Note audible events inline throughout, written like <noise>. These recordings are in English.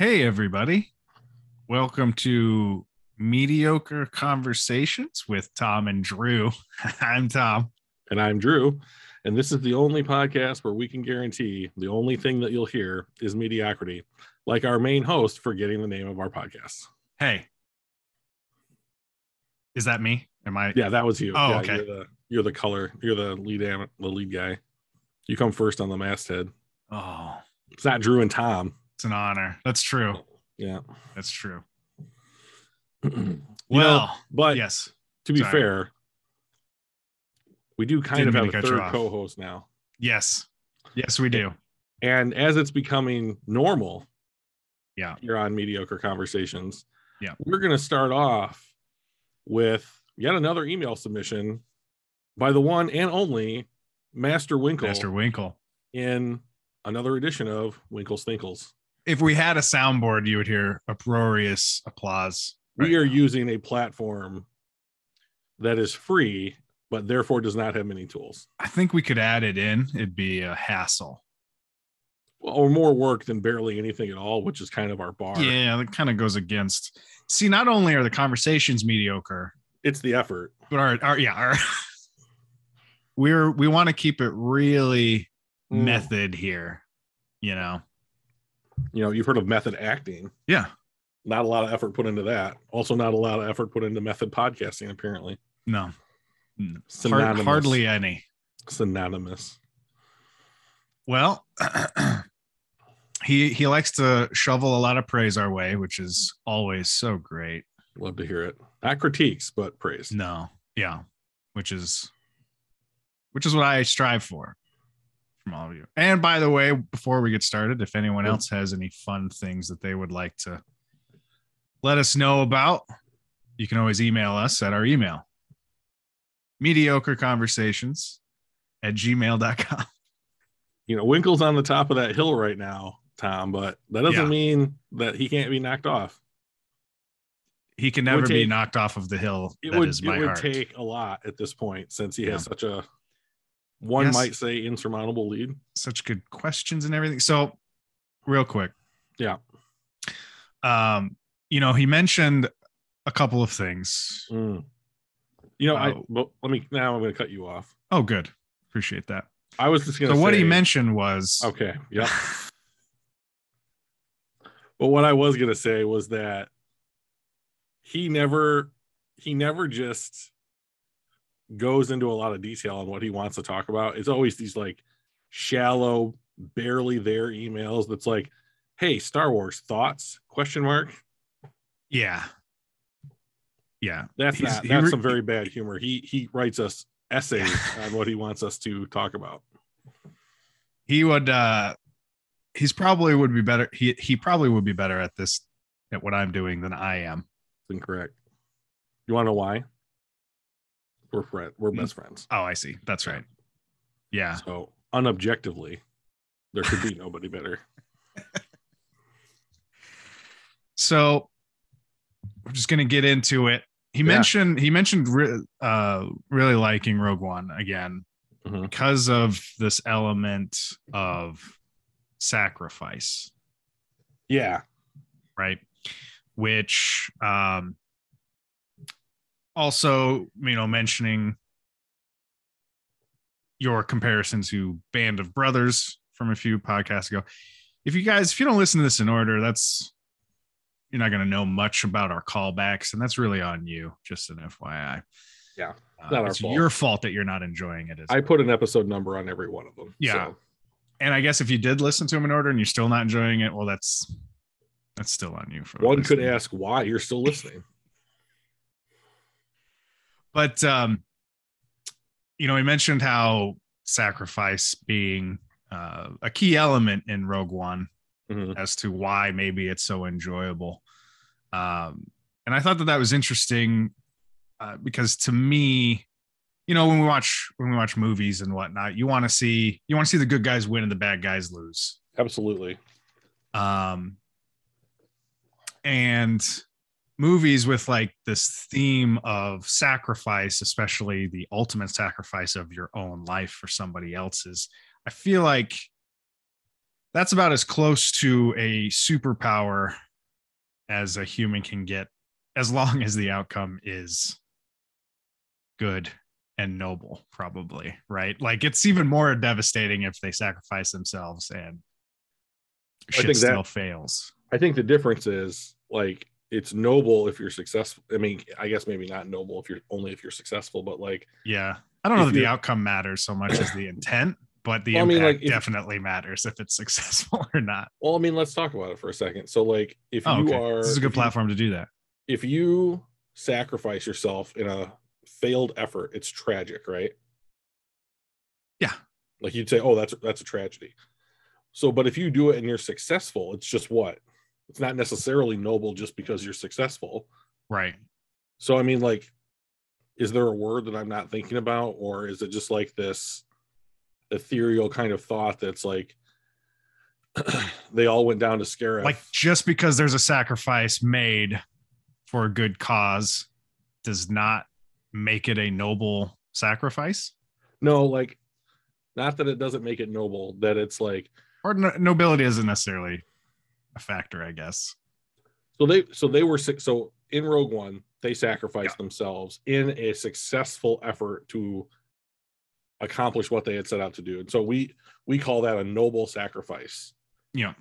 Hey, everybody. Welcome to Mediocre Conversations with Tom and Drew. <laughs> I'm Tom. And I'm Drew. And this is the only podcast where we can guarantee the only thing that you'll hear is mediocrity, like our main host forgetting the name of our podcast. Hey, is that me? Am I? Yeah, that was you. Oh, yeah, okay. You're the, you're the color. You're the lead, the lead guy. You come first on the masthead. Oh, It's not Drew and Tom. It's an honor. That's true. Yeah. That's true. <clears throat> Well, know, but yes. to be sorry. fair, we do kind Didn't of have a third co-host now. Yes. Yes, we do. And as it's becoming normal, Yeah. you're on mediocre conversations. Yeah. we're going to start off with yet another email submission by the one and only Master Winkle Master Winkle. in another edition of Winkle's Thinkles. If we had a soundboard, you would hear uproarious applause. We are now. using a platform that is free, but therefore does not have many tools I think we could add it in. It'd be a hassle. or more work than barely anything at all, which is kind of our bar. Yeah, that kind of goes against. See, not only are the conversations mediocre, It's the effort. but our, our yeah, our <laughs> we're we want to keep it really Mm. method here. You know, You know, you've heard of method acting. yeah, Not a lot of effort put into that. Also, not a lot of effort put into method podcasting, apparently. no, Hard, hardly any. synonymous. Well, <clears throat> he he likes to shovel a lot of praise our way, which is always so great. Love to hear it. Not critiques, but praise. No, yeah, which is which is what I strive for from all of you. And by the way, before we get started, if anyone else has any fun things that they would like to let us know about, you can always email us at our email mediocre conversations at gmail.com. You know, Winkle's on the top of that hill right now, Tom, but that doesn't Yeah. mean that he can't be knocked off. He can never be knocked off of the hill. It would, it would take a lot at this point since he has such a one Yes. might say insurmountable lead. Such good questions and everything. So, real quick, Yeah. um, you know, he mentioned a couple of things. Mm. You know, I Oh. but let me now I'm gonna cut you off. Oh, good. Appreciate that. I was just gonna So what he mentioned was Okay. Yeah. <laughs> But what I was gonna say was that he never he never just goes into a lot of detail on what he wants to talk about. It's always these like shallow, barely there emails that's like, hey, Star Wars thoughts? Question mark. yeah. Yeah. That's He's- not that's re- some very bad humor. He he writes us essays on what he wants us to talk about. He would uh he's probably would be better he he probably would be better at this at what I'm doing than I am. Incorrect. You wanna know why? We're friend we're Mm. best friends. Oh, I see. That's right. Yeah. So unobjectively, there could be nobody better. <laughs> So we're just gonna get into it. He Yeah. mentioned he mentioned re- uh really liking Rogue One again Mhm. because of this element of sacrifice. Yeah. right which um also you know mentioning your comparison to band of brothers from a few podcasts ago if you guys if you don't listen to this in order that's you're not going to know much about our callbacks and that's really on you just an fyi Yeah, uh, not our it's fault. your fault that you're not enjoying it as I put an episode number on every one of them. Yeah. So, and i guess if you did listen to them in order and you're still not enjoying it well that's that's still on you for one could ask why you're still listening. But um you know he mentioned how sacrifice being uh, a key element in rogue one Mhm. as to why maybe it's so enjoyable um and i thought that that was interesting uh, because to me you know when we watch when we watch movies and whatnot you want to see you want to see the good guys win and the bad guys lose Absolutely. um and movies with like this theme of sacrifice especially the ultimate sacrifice of your own life for somebody else's. I feel like that's about as close to a superpower as a human can get as long as the outcome is good and noble probably right? Like it's even more devastating if they sacrifice themselves and shit think that- still fails. I think the difference is like it's noble if you're successful. I mean, I guess maybe not noble if you're only if you're successful, but like yeah i don't know that the outcome matters so much as the <coughs> intent but the Well, I mean, impact like, if- definitely matters if it's <laughs> successful or not well, I mean, let's talk about it for a second. So like if oh, you okay. are this is a good you- platform to do that if you sacrifice yourself in a failed effort, it's tragic, right? Yeah. Like you'd say, oh, that's that's a tragedy. So, but if you do it and you're successful, it's just what? It's not necessarily noble just because you're successful. right So, I mean, like, is there a word that I'm not thinking about, or is it just like this ethereal kind of thought that's like <clears throat> they all went down to Scarif? like just because there's a sacrifice made for a good cause does not make it a noble sacrifice no, like, not that it doesn't make it noble, that it's like or no- nobility isn't necessarily a factor i guess So they so they were. So in Rogue One, they sacrificed themselves in a successful effort to accomplish what they had set out to do. And so we we call that a noble sacrifice. you know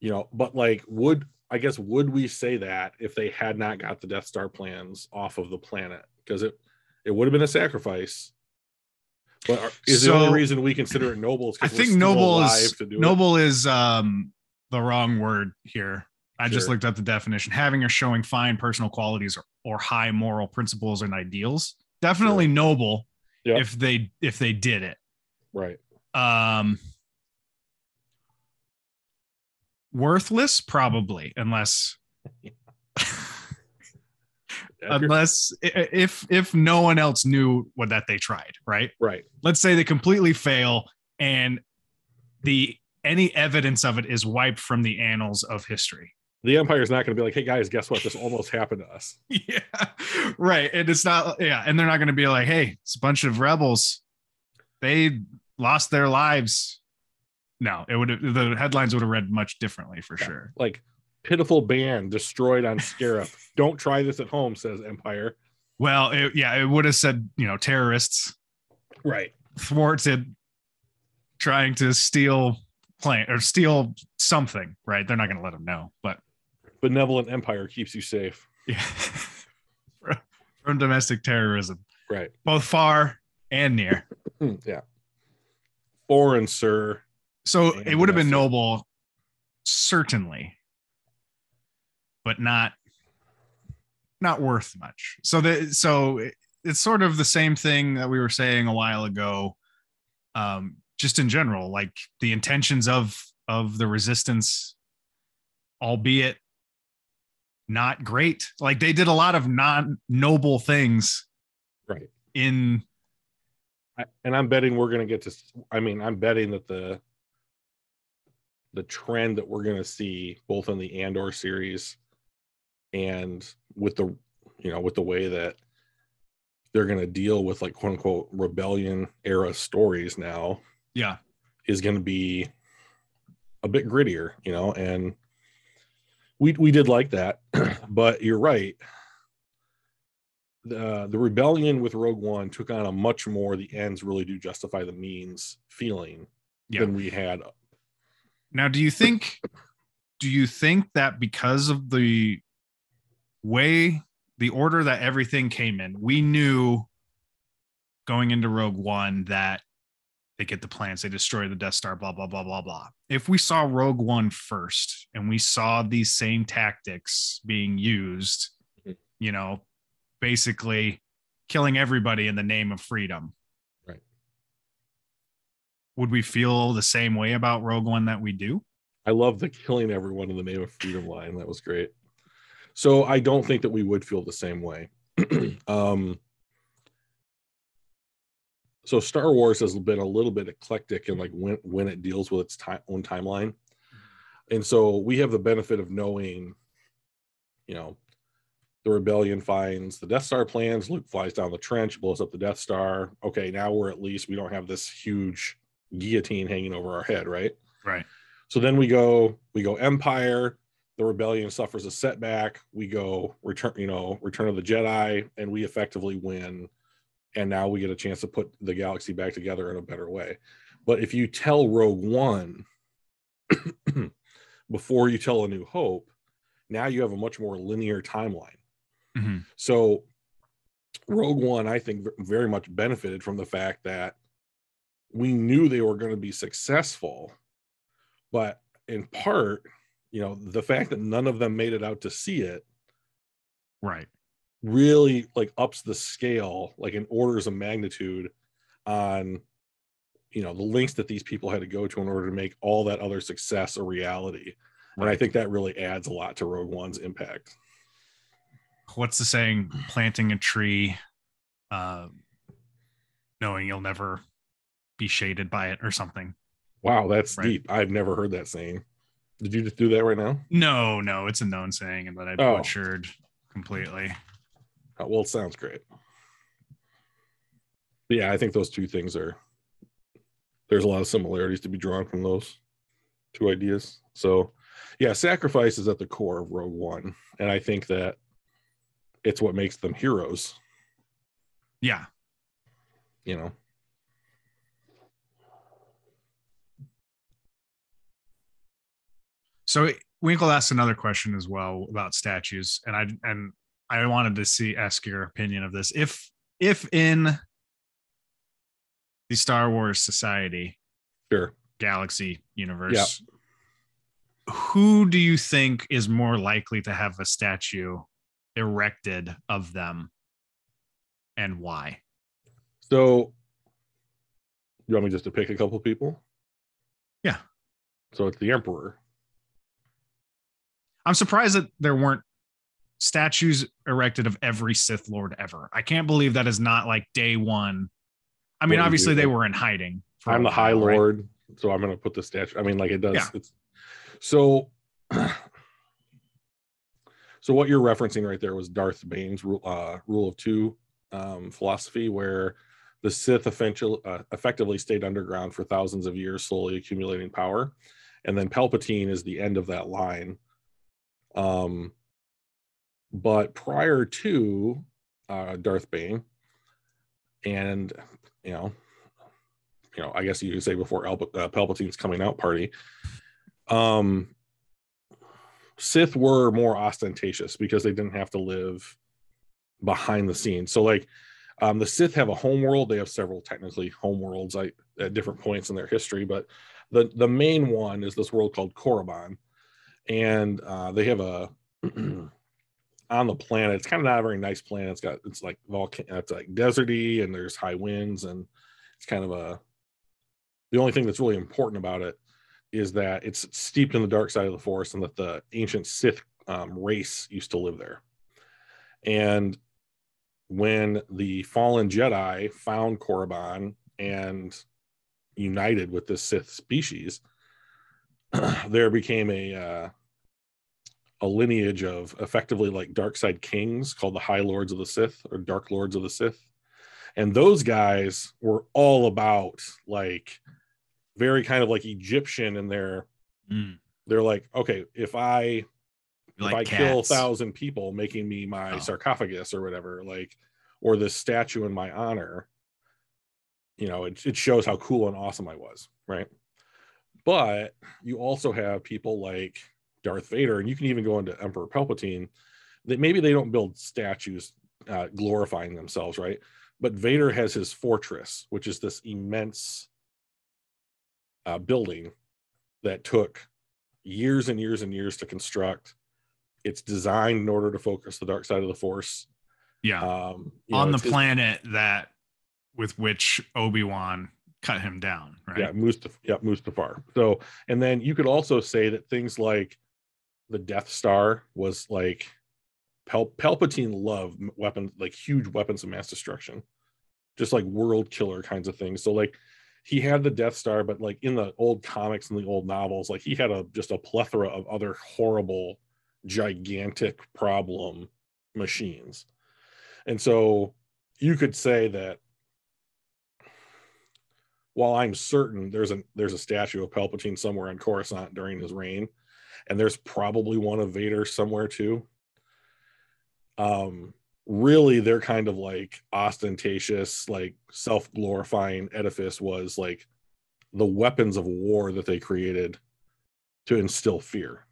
You know, but like would I guess would we say that if they had not got the Death Star plans off of the planet? Because it it would have been a sacrifice. But are- is the So- only reason we consider it noble i think noble alive is to do noble is um the wrong word here. I just looked up the definition. Having or showing fine personal qualities or, or high moral principles and ideals. Definitely noble Yep. if they if they did it. Right. um worthless probably unless Yeah, if you're- unless if if no one else knew what that they tried right? Right. let's say they completely fail and the any evidence of it is wiped from the annals of history The empire is not going to be like, hey guys, guess what? This almost happened to us. <laughs> yeah right and it's not yeah and they're not going to be like hey it's a bunch of rebels they lost their lives no it would the headlines would have read much differently for Yeah. sure like pitiful band destroyed on Scarif. Don't try this at home, says Empire. well it, yeah it would have said you know terrorists Right. thwarted trying to steal plane or steal something right they're not going to let them know but Benevolent Empire keeps you safe. yeah <laughs> from domestic terrorism Right. both far and near <laughs> yeah. Foreign, sir. so And it would have been noble certainly but not not worth much so the so it- it's sort of the same thing that we were saying a while ago um just in general like the intentions of of the resistance albeit not great like they did a lot of non noble things Right. in I, and I'm betting we're going to get to. I mean, I'm betting that the the trend that we're going to see both in the Andor series and with the you know with the way that they're going to deal with like quote unquote rebellion era stories now yeah is going to be a bit grittier, you know, and we we did like that, <clears throat> but you're right. The the rebellion with Rogue One took on a much more the ends really do justify the means feeling Yeah. than we had. Now, do you think do you think that because of the way the order that everything came in, we knew going into Rogue One that they get the plans, they destroy the Death Star, blah blah blah blah blah. If we saw Rogue One first and we saw these same tactics being used, Mhm. you know, basically killing everybody in the name of freedom. Right. Would we feel the same way about Rogue One that we do? I love the killing everyone in the name of freedom line. That was great. So I don't think that we would feel the same way. <clears throat> um, so Star Wars has been a little bit eclectic in like mm-hmm. when when it deals with its time own timeline, mm-hmm. and so we have the benefit of knowing, you know, the rebellion finds the Death Star plans. Luke flies down the trench, blows up the Death Star. Okay, now we're at least we don't have this huge guillotine hanging over our head, right? Right. So then we go we go Empire. The rebellion suffers a setback. We go return, you know, Return of the Jedi, and we effectively win. And now we get a chance to put the galaxy back together in a better way. But if you tell Rogue One <clears throat> before you tell A New Hope, now you have a much more linear timeline. Mhm. So Rogue One, I think, very much benefited from the fact that we knew they were going to be successful, but in part, you know, the fact that none of them made it out to see it Right. Really like ups the scale like in orders of magnitude on you know the links that these people had to go to in order to make all that other success a reality and i think that really adds a lot to rogue one's impact What's the saying? Planting a tree, uh, knowing you'll never be shaded by it or something. wow that's Right. deep i've never heard that saying did you just do that right now No, no, it's a known saying, and that I Oh. butchered completely. Oh, well it sounds great. But yeah i think those two things are there's a lot of similarities to be drawn from those two ideas. So yeah sacrifice is at the core of rogue one and i think that it's what makes them heroes. Yeah. you know? So Winkle asked another question as well about statues, and I and I wanted to see ask your opinion of this. If if in the Star Wars Society sure galaxy universe, who do you think is more likely to have a statue erected of them, and why? so you want me just to pick a couple people Yeah. so it's the emperor I'm surprised that there weren't statues erected of every Sith Lord ever. I can't believe that is not like day one. I mean, obviously they were in hiding. i'm the high right? lord so i'm going to put the statue i mean like it does Yeah. it's so <clears throat> so what you're referencing right there was darth bane's rule uh rule of two um philosophy where the sith effectively, uh, effectively stayed underground for thousands of years slowly accumulating power and then palpatine is the end of that line um but prior to uh darth bane and you know you know, I guess you could say before Al- uh, Palpatine's coming out party, um, Sith were more ostentatious because they didn't have to live behind the scenes. So, like, um, the Sith have a home world. They have several technically home worlds like, at different points in their history, but the the main one is this world called Korriban, and uh, they have a <clears throat> on the planet. It's kind of not a very nice planet. It's got it's like volcan. It's like deserty, and there's high winds, and it's kind of a the only thing that's really important about it is that it's steeped in the dark side of the force and that the ancient Sith um, race used to live there. And when the fallen Jedi found Korriban and united with this Sith species, <clears throat> there became a uh, a lineage of effectively like dark side kings called the High Lords of the Sith or Dark Lords of the Sith. And those guys were all about like very kind of like Egyptian in their Mm, they're like, okay, if I like if I kill a thousand people making me my Oh. sarcophagus or whatever, like, or this statue in my honor, you know, it, it shows how cool and awesome I was, right? But you also have people like Darth Vader, and you can even go into Emperor Palpatine, that maybe they don't build statues uh, glorifying themselves, right? But Vader has his fortress, which is this immense uh, building that took years and years and years to construct. It's designed in order to focus the dark side of the force. Yeah. Um, you know, on the it's his- planet that with which Obi-Wan cut him down, right? Yeah, Mustaf- yeah, Mustafar. So, and then you could also say that things like the Death Star was like Pal- Palpatine loved weapons, like huge weapons of mass destruction, just like world killer kinds of things. So, like he had the Death Star, but like in the old comics and the old novels, like he had a just a plethora of other horrible, gigantic problem machines. And so you could say that while I'm certain there's a there's a statue of Palpatine somewhere on Coruscant during his reign, and there's probably one of Vader somewhere too. Um, really, their kind of like ostentatious, like self-glorifying edifice was like the weapons of war that they created to instill fear.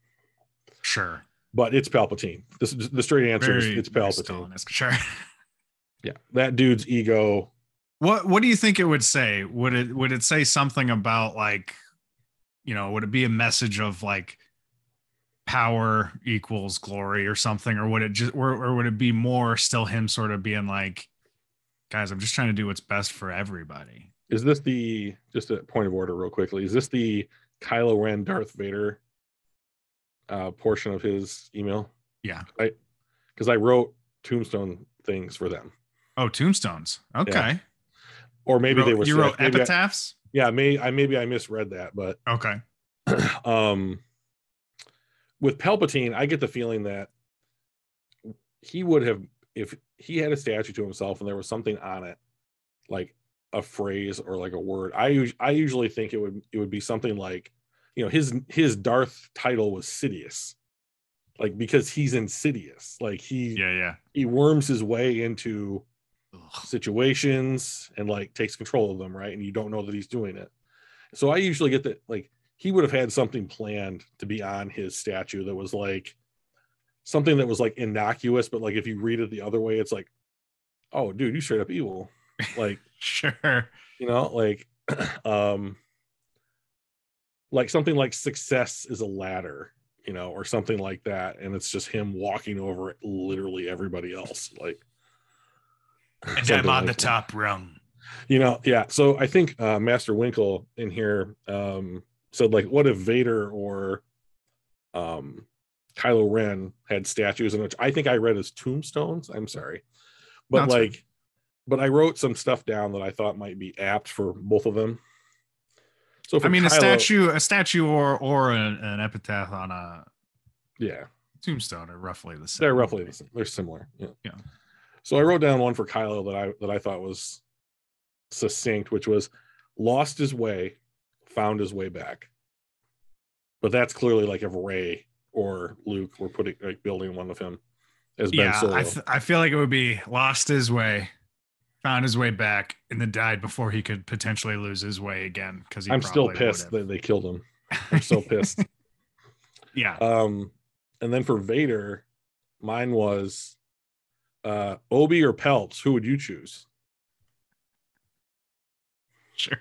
Sure. But it's Palpatine. This the straight answer is Very- it's Palpatine. Sure. <laughs> Yeah, that dude's ego. What What do you think it would say? Would it Would it say something about like, you know, would it be a message of like power equals glory or something, or would it just, or, or would it be more still him sort of being like, guys, I'm just trying to do what's best for everybody. Is this the just a point of order real quickly? Is this the Kylo Ren Darth Vader uh portion of his email? Yeah. I because I wrote tombstone things for them. Oh, tombstones. Okay. Or maybe you they were you wrote Maybe I- epitaphs. yeah, may I maybe I misread that, but Okay. <clears throat> um with Palpatine, I get the feeling that he would have if he had a statue to himself and there was something on it, like a phrase or like a word. I I usually think it would it would be something like, you know, his his Darth title was Sidious, like because he's insidious, like he Yeah. Yeah. he worms his way into Ugh. situations and like takes control of them, right? And you don't know that he's doing it. So I usually get that like he would have had something planned to be on his statue that was like something that was like innocuous, but like if you read it the other way, it's like, oh dude, you straight up evil. Like, <laughs> Sure. you know, like <clears throat> um like something like success is a ladder, you know, or something like that. And it's just him walking over literally everybody else. Like And I'm on like the that top rung. you know yeah so i think uh master winkle in here um said like what if vader or um kylo ren had statues in which i think i read as tombstones i'm sorry but fine. like but i wrote some stuff down that i thought might be apt for both of them so I mean, a statue, a statue, or or an, an epitaph on a yeah tombstone are roughly the same. they're roughly the same. they're similar yeah Yeah. so i wrote down one for kylo that i that i thought was succinct which was lost his way found his way back. But that's clearly like if Rey or luke were putting like building one of him as ben Yeah, solo. I, th- I feel like it would be lost his way, found his way back, and then died before he could potentially lose his way again. Because i'm still pissed that they killed him. <laughs> I'm so pissed. Yeah, um and then for vader mine was uh obi or pelts who would you choose? Sure.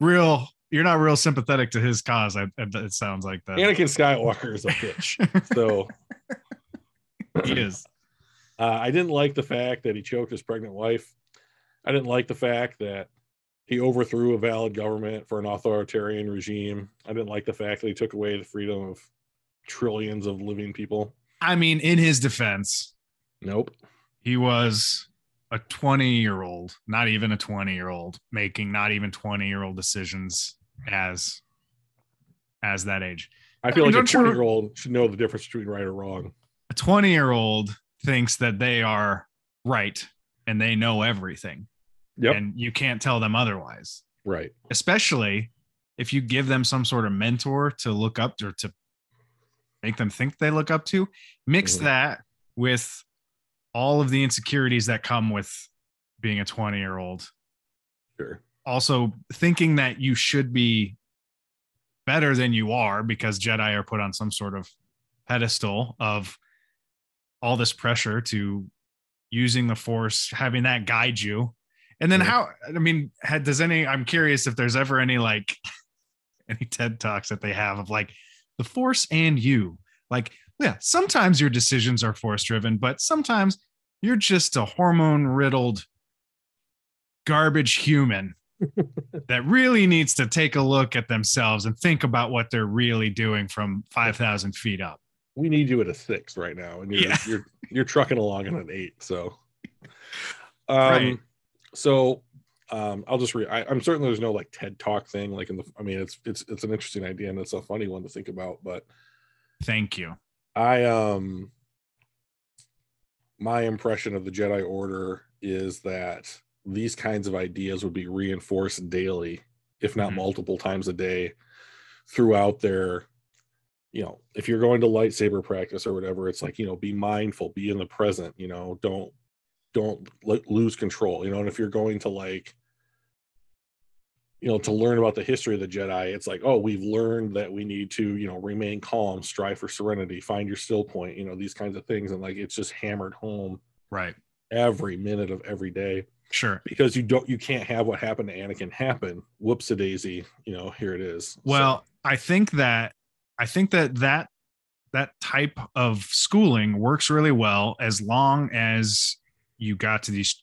Real, you're not real sympathetic to his cause. I, it, it sounds like that. anakin skywalker is a bitch so <laughs> he is. Uh, I didn't like the fact that he choked his pregnant wife. I didn't like the fact that he overthrew a valid government for an authoritarian regime. I didn't like the fact that he took away the freedom of trillions of living people. I mean, in his defense, Nope. he was a 20 year old, not even a 20 year old, making not even 20 year old decisions as as that age. I feel mean, like a 20 year old should know the difference between right or wrong. A 20 year old thinks that they are right and they know everything, Yep. and you can't tell them otherwise. right. Especially if you give them some sort of mentor to look up to or to make them think they look up to. Mix Mhm. that with all of the insecurities that come with being a 20 year old Sure. also thinking that you should be better than you are because Jedi are put on some sort of pedestal of all this pressure to using the force, having that guide you. And then Yeah. how I mean, had, does any I'm curious if there's ever any like <laughs> any TED talks that they have of like the force and you. Like, yeah, sometimes your decisions are force driven, but sometimes you're just a hormone riddled garbage human <laughs> that really needs to take a look at themselves and think about what they're really doing from 5,000 feet up. We need you at a six right now, and you're Yeah. you're you're trucking along at an eight. So, um, Right. so um, I'll just read. I'm certain there's no like TED Talk thing. Like in the, I mean, it's it's it's an interesting idea and it's a funny one to think about. But Thank you. I um, my impression of the Jedi Order is that these kinds of ideas would be reinforced daily, if not Mhm. multiple times a day, throughout their, you know, if you're going to lightsaber practice or whatever, it's like, you know, be mindful, be in the present, you know, don't don't let, lose control, you know, and if you're going to like you know to learn about the history of the jedi it's like oh we've learned that we need to you know remain calm strive for serenity find your still point you know these kinds of things and like it's just hammered home Right. every minute of every day Sure. because you don't you can't have what happened to anakin happen whoops a daisy you know here it is So, Well, I think that I think that that that type of schooling works really well as long as you got to these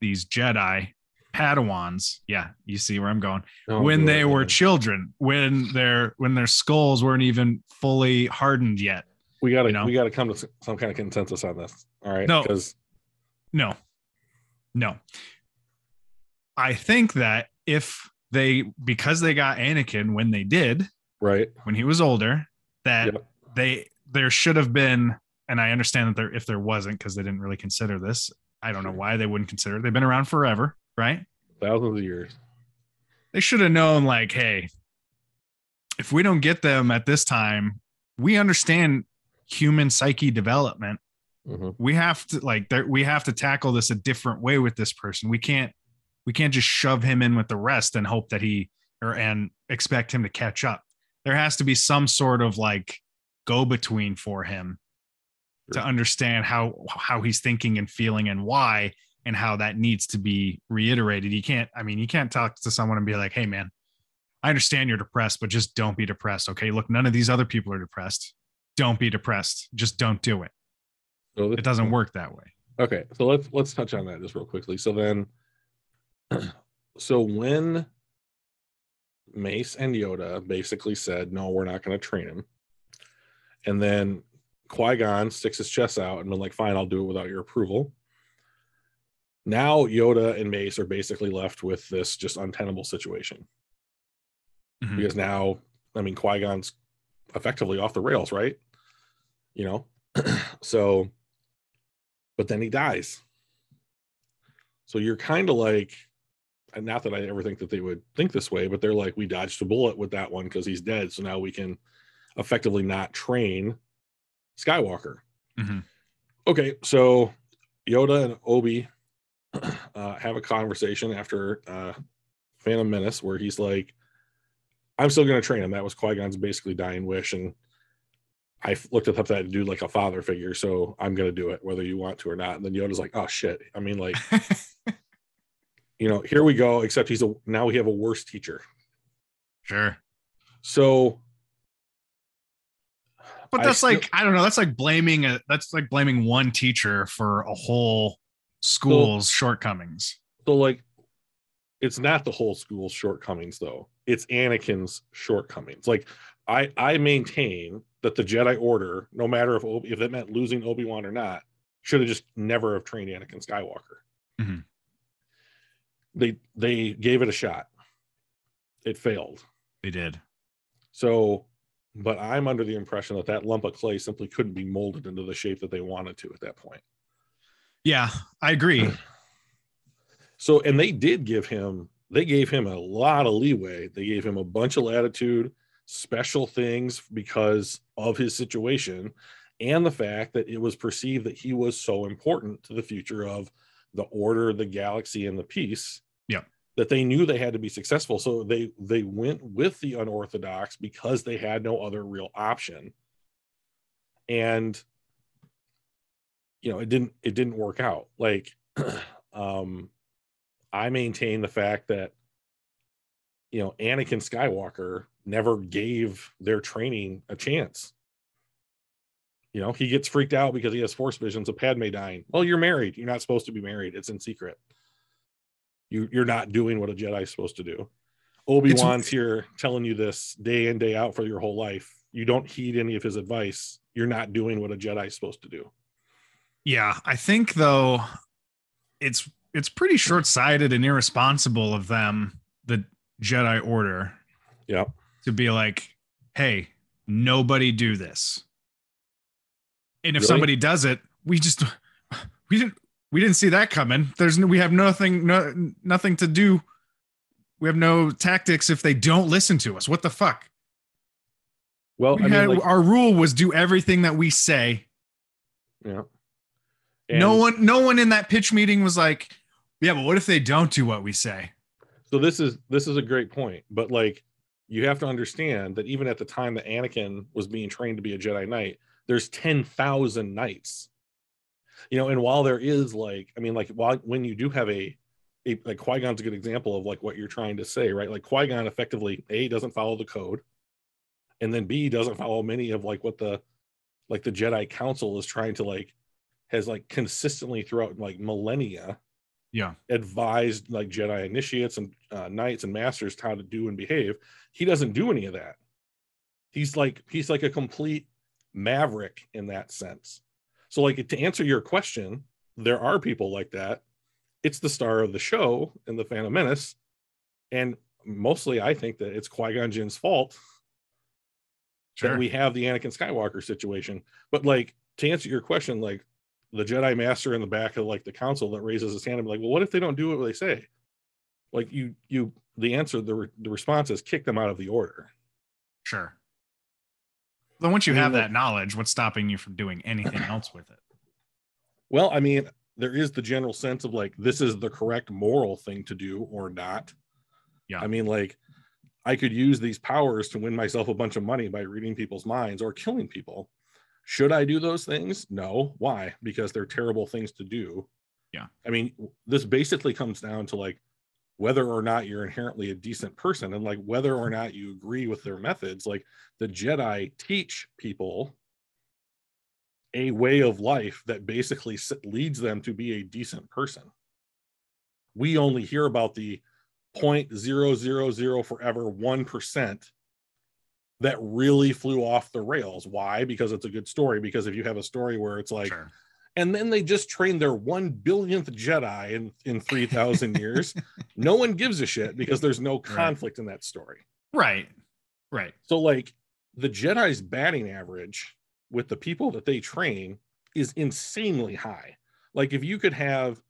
these Jedi Padawans. Yeah, you see where I'm going. oh, when good, they were children, when their when their skulls weren't even fully hardened yet. we gotta you know? we gotta come to some kind of consensus on this all right No. because No. No. I think that if they because they got Anakin when they did, right when he was older that Yep. they there should have been and i understand that there if there wasn't because they didn't really consider this i don't know why they wouldn't consider it they've been around forever right? Thousands of years. They should have known like hey if we don't get them at this time we understand human psyche development. Mhm. we have to like we have to tackle this a different way with this person. We can't we can't just shove him in with the rest and hope that he or and expect him to catch up. There has to be some sort of like go between for him to understand how how he's thinking and feeling and why and how that needs to be reiterated. You can't i mean you can't talk to someone and be like hey man i understand you're depressed but just don't be depressed okay? Look none of these other people are depressed. Don't be depressed. Just don't do it. So this- it doesn't work that way. Okay, so let's let's touch on that just real quickly. So then, <clears throat> so when Mace and Yoda basically said, "No, we're not going to train him," and then Qui Gon sticks his chest out and been like, "Fine, I'll do it without your approval." Now Yoda and Mace are basically left with this just untenable situation Mhm. because now, I mean, Qui Gon's effectively off the rails, right? You know, <clears throat> so, but then he dies. So you're kind of like, and not that I ever think that they would think this way, but they're like, we dodged a bullet with that one because he's dead. So now we can effectively not train Skywalker. Mhm. Okay, so Yoda and Obi <clears throat> uh, have a conversation after uh, Phantom Menace where he's like, I'm still going to train him. That was Qui Gon's basically dying wish. And I looked up that dude like a father figure. So I'm going to do it, whether you want to or not. And then Yoda's like, oh shit. I mean, like, <laughs> you know, here we go. Except he's a, now we have a worse teacher. sure So, but I that's still- like i don't know that's like blaming a that's like blaming one teacher for a whole school's shortcomings so like, it's not the whole school's shortcomings though. It's Anakin's shortcomings. Like, I I maintain that the Jedi Order, no matter if Obi, if it meant losing Obi Wan or not, should have just never have trained Anakin Skywalker. Mhm. They they gave it a shot. It failed. they did So, but I'm under the impression that that lump of clay simply couldn't be molded into the shape that they wanted to at that point. Yeah i agree <clears throat> So, and they did give him, they gave him a lot of leeway. They gave him a bunch of latitude, special things because of his situation and the fact that it was perceived that he was so important to the future of the order, the galaxy, and the peace. Yeah. That they knew they had to be successful. So they they went with the unorthodox because they had no other real option. And you know, it didn't it didn't work out. Like <clears throat> um I maintain the fact that you know Anakin Skywalker never gave their training a chance. You know, he gets freaked out because he has force visions of Padme dying. Well, you're married. You're not supposed to be married. It's in secret. You you're not doing what a Jedi is supposed to do. Obi Wan's here telling you this day in day out for your whole life. You don't heed any of his advice. You're not doing what a Jedi is supposed to do. Yeah, I think though it's it's pretty short-sighted and irresponsible of them, the Jedi Order, Yep. to be like, "Hey, nobody do this." And if Really? somebody does it, we just we didn't we didn't see that coming. There's we have nothing, no, nothing to do. We have no tactics if they don't listen to us. What the fuck? Well, We I had- mean, like, our rule was do everything that we say. yeah. No one, no one in that pitch meeting was like, "Yeah, but what if they don't do what we say?" So this is this is a great point, but like you have to understand that even at the time that Anakin was being trained to be a Jedi Knight, there's ten thousand knights. You know, and while there is like, I mean, like while when you do have a, a like Qui Gon's a good example of like what you're trying to say, right? Like Qui Gon effectively a doesn't follow the code, and then b doesn't follow many of like what the like the Jedi Council is trying to like has like consistently throughout like millennia Yeah, advised like Jedi initiates and uh, knights and masters how to do and behave. He doesn't do any of that. He's like he's like a complete maverick in that sense. So like to answer your question, there are people like that. It's the star of the show in the Phantom Menace, and mostly I think that it's Qui Gon Jinn's fault sure. that we have the Anakin Skywalker situation. But like to answer your question, like the Jedi Master in the back of like the council that raises his hand and be like, well, what if they don't do what they say? Like you, you, the answer, the re- the response is kick them out of the order. Sure. Then once you I mean, have like- that knowledge, what's stopping you from doing anything <clears throat> else with it? Well, I mean, there is the general sense of like this is the correct moral thing to do or not. Yeah. I mean, like I could use these powers to win myself a bunch of money by reading people's minds or killing people. Should I do those things? No. Why? Because they're terrible things to do. Yeah. I mean, this basically comes down to like whether or not you're inherently a decent person and like whether or not you agree with their methods. Like the Jedi teach people a way of life that basically leads them to be a decent person. We only hear about the 0.000 forever 1% that really flew off the rails. Why? Because it's a good story. Because if you have a story where it's like, sure. and then they just trained their one billionth Jedi in, in 3,000 <laughs> years, no one gives a shit because there's no conflict in that story. Right. Right. So, like, the Jedi's batting average with the people that they train is insanely high. Like, if you could have,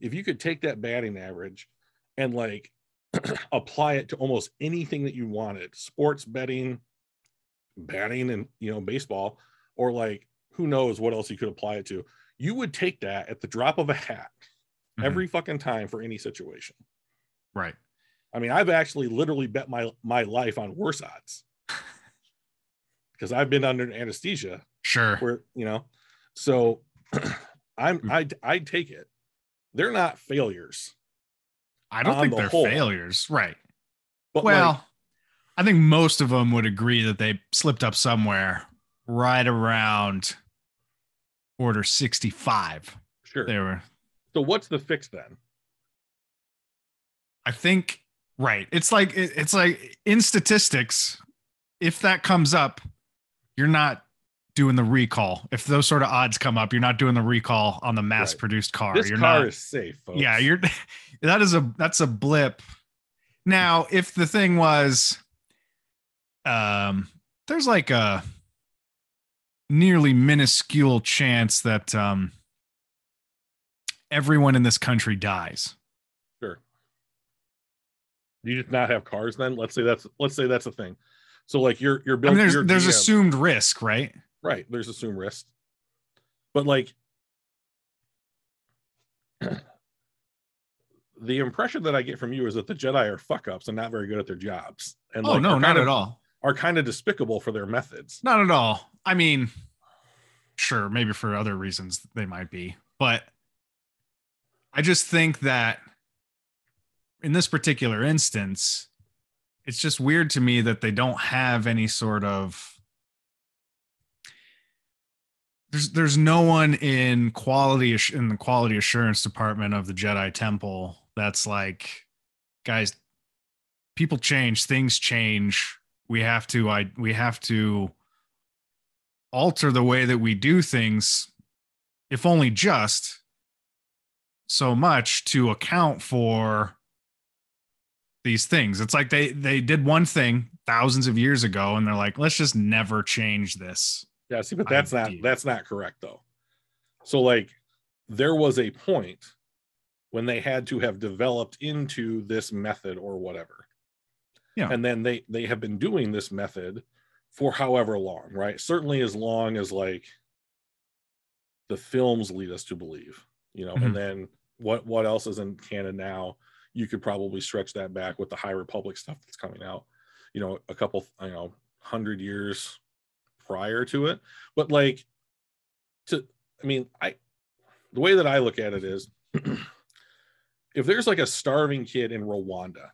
if you could take that batting average and like <clears throat> apply it to almost anything that you wanted sports betting, batting, and, you know, baseball, or like who knows what else you could apply it to, you would take that at the drop of a hat Mhm. every fucking time for any situation. Right. I mean, I've actually literally bet my my life on worse odds <laughs> because I've been under anesthesia Sure. where you know. So <clears throat> I'm Mm. I I'd take it. They're not failures, I don't think the they're whole. failures. Right. but well, like, I think most of them would agree that they slipped up somewhere right around order 65. sure. They were, So what's the fix then? I think, right. It's like, it's like in statistics, if that comes up, you're not doing the recall. If those sort of odds come up, you're not doing the recall on the mass produced car. This you're car not, is safe, folks. yeah, you're, <laughs> that is a, that's a blip. Now, if the thing was, um, there's like a nearly minuscule chance that um, everyone in this country dies. sure. You just not have cars then? Let's say that's let's say that's a thing. So like you're you're I building mean, there's there's assumed risk, right? right. There's assumed risk, but like <clears throat> the impression that I get from you is that the Jedi are fuck ups and not very good at their jobs. And Oh like, no, not kind at all. Are kind of despicable for their methods. Not at all. I mean, sure, maybe for other reasons they might be, but I just think that in this particular instance, it's just weird to me that they don't have any sort of there's there's no one in quality in the quality assurance department of the Jedi Temple that's like guys people change things change we have to i we have to alter the way that we do things if only just so much to account for these things it's like they they did one thing thousands of years ago and they're like let's just never change this Yeah, see, but that's not that's not correct though. So like there was a point when they had to have developed into this method or whatever. Yeah. And then they they have been doing this method for however long, right? Certainly as long as like the films lead us to believe, you know, Mhm. and then what what else is in canon now? You could probably stretch that back with the High Republic stuff that's coming out, you know, a couple, you know, hundred years prior to it. But like to I mean, I the way that I look at it is <clears throat> if there's like a starving kid in Rwanda,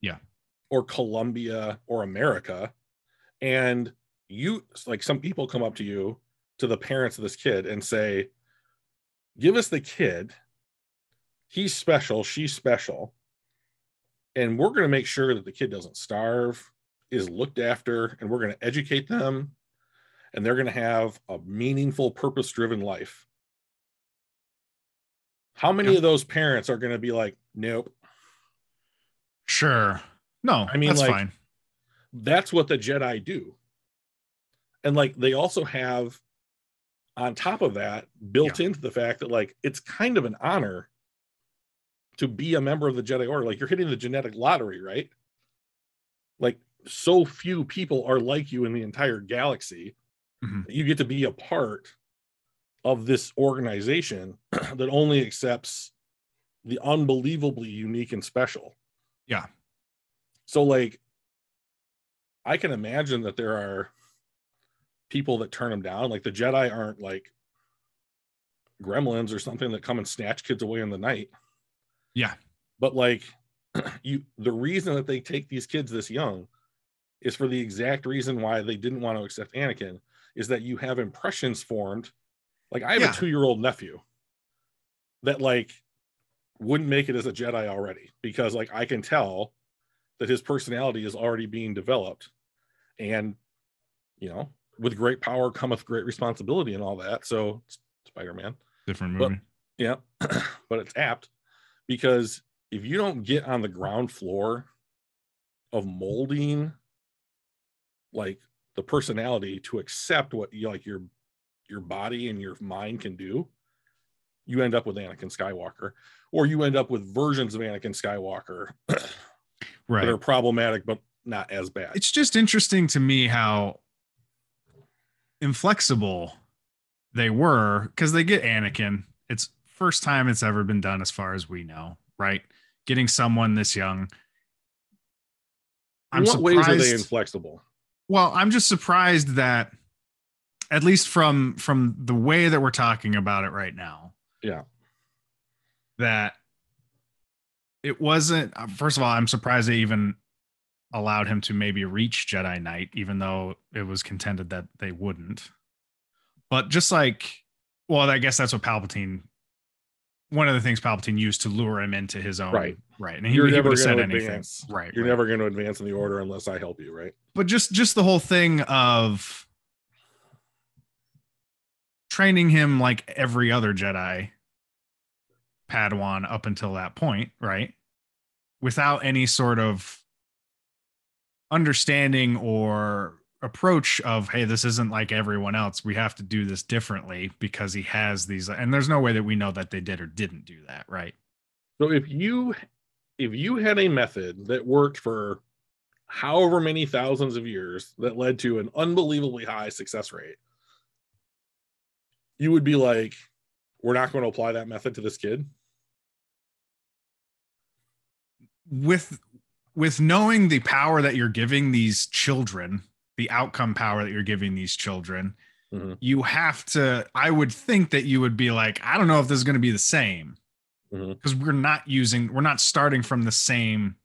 Yeah. Or Colombia or America, and you like some people come up to you to the parents of this kid and say, Give us the kid. He's special, she's special. And we're going to make sure that the kid doesn't starve, is looked after, and we're going to educate them, and they're going to have a meaningful, purpose driven life. How many Yeah. of those parents are going to be like, nope, Sure. No, I mean, that's like- fine. that's what the Jedi do. And like they also have on top of that built into the fact that like it's kind of an honor to be a member of the Jedi Order. Like you're hitting the genetic lottery, right? Like so few people are like you in the entire galaxy. Mhm. You get to be a part of this organization <clears throat> that only accepts the unbelievably unique and special. Yeah. So like I can imagine that there are people that turn them down. Like the Jedi aren't like gremlins or something that come and snatch kids away in the night. Yeah. But like <clears throat> you the reason that they take these kids this young is for the exact reason why they didn't want to accept Anakin is that you have impressions formed. Like I have Yeah. a 2-year-old nephew that like wouldn't make it as a Jedi already because like I can tell that his personality is already being developed. And you know with great power cometh great responsibility and all that. So spider-man. Different Well, movie. yeah <clears throat> but it's apt because if you don't get on the ground floor of molding like the personality to accept what you like your your body and your mind can do you end up with Anakin Skywalker or you end up with versions of Anakin Skywalker <clears throat> right. that are problematic but not as bad. it's just interesting to me how inflexible they were because they get Anakin. It's first time it's ever been done as far as we know, right? Getting someone this young. I'm what ways are they inflexible? well, I'm just surprised that at least from from the way that we're talking about it right now. Yeah. That it wasn't uh, first of all, I'm surprised they even allowed him to maybe reach Jedi Knight, even though it was contended that they wouldn't. But just like, well, I guess that's what Palpatine. One of the things Palpatine used to lure him into his own Right. right, and he, You're he never would have said gonna anything, advance. right? You're right. never going to advance in the order unless I help you, right? but just just the whole thing of training him like every other Jedi Padawan up until that point, right? Without any sort of understanding or approach of hey this isn't like everyone else we have to do this differently because he has these and there's no way that we know that they did or didn't do that right So if you if you had a method that worked for however many thousands of years that led to an unbelievably high success rate, you would be like, we're not going to apply that method to this kid. With with knowing the power that you're giving these children the outcome power that you're giving these children Mhm. you have to i would think that you would be like i don't know if this is going to be the same because we're not using we're not starting from the same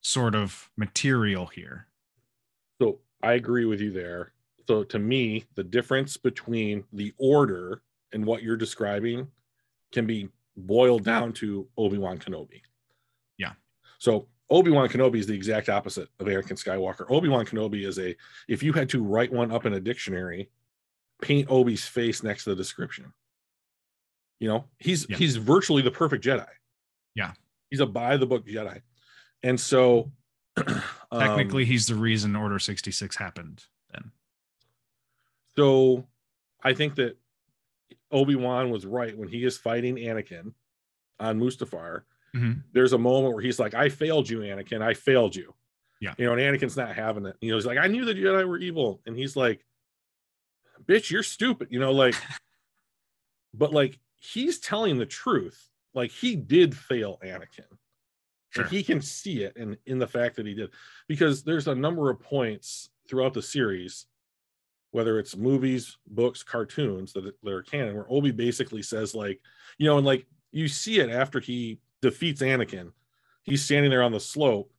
sort of material here So I agree with you there. So to me, the difference between the order and what you're describing can be boiled down to Obi-Wan Kenobi. So Obi-Wan Kenobi is the exact opposite of Anakin Skywalker. Obi-Wan Kenobi is a if you had to write one up in a dictionary, paint Obi's face next to the description. You know, he's Yeah. he's virtually the perfect Jedi. Yeah. He's a by the book Jedi. And so <clears throat> um, technically he's the reason order 66 happened then So I think that Obi-Wan was right when he is fighting Anakin on Mustafar. Mhm. There's a moment where he's like, I failed you, Anakin. I failed you. Yeah. You know, and Anakin's not having it. You know, he's like, I knew the Jedi were evil. And he's like, bitch, you're stupid. You know, like, <laughs> but like he's telling the truth. Like he did fail Anakin. Sure. And he can see it in, in the fact that he did. Because there's a number of points throughout the series, whether it's movies, books, cartoons that, that are canon, where Obi basically says, like, you know, and like you see it after he defeats Anakin. He's standing there on the slope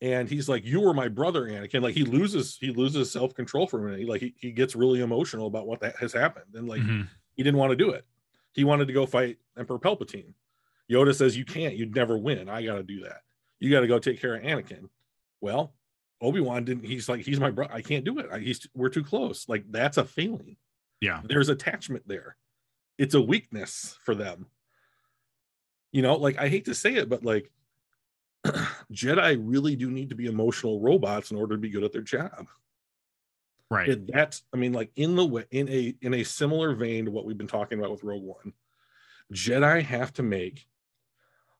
and he's like, You were my brother, Anakin. Like he loses, he loses self-control for a minute. Like he, he gets really emotional about what that has happened. And like Mhm. he didn't want to do it. He wanted to go fight Emperor Palpatine. Yoda says, You can't, you'd never win. I gotta do that. You gotta go take care of Anakin. Well, Obi-Wan didn't, he's like, he's my brother. I can't do it. I, he's we're too close. Like that's a failing. Yeah. There's attachment there. It's a weakness for them. You know, like I hate to say it, but like <clears throat> Jedi really do need to be emotional robots in order to be good at their job. Right. It, that's I mean, like in the way in a in a similar vein to what we've been talking about with Rogue One, Jedi have to make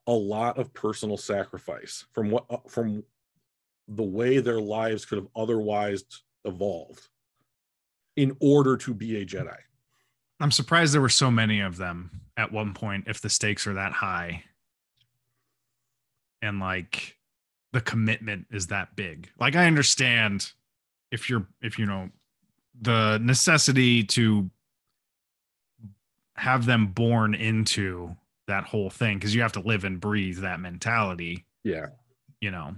a lot of personal sacrifice from what uh, from the way their lives could have otherwise evolved in order to be a Jedi. I'm surprised there were so many of them at one point if the stakes are that high. And like the commitment is that big. Like I understand if you're if you know the necessity to have them born into that whole thing because you have to live and breathe that mentality, Yeah. you know.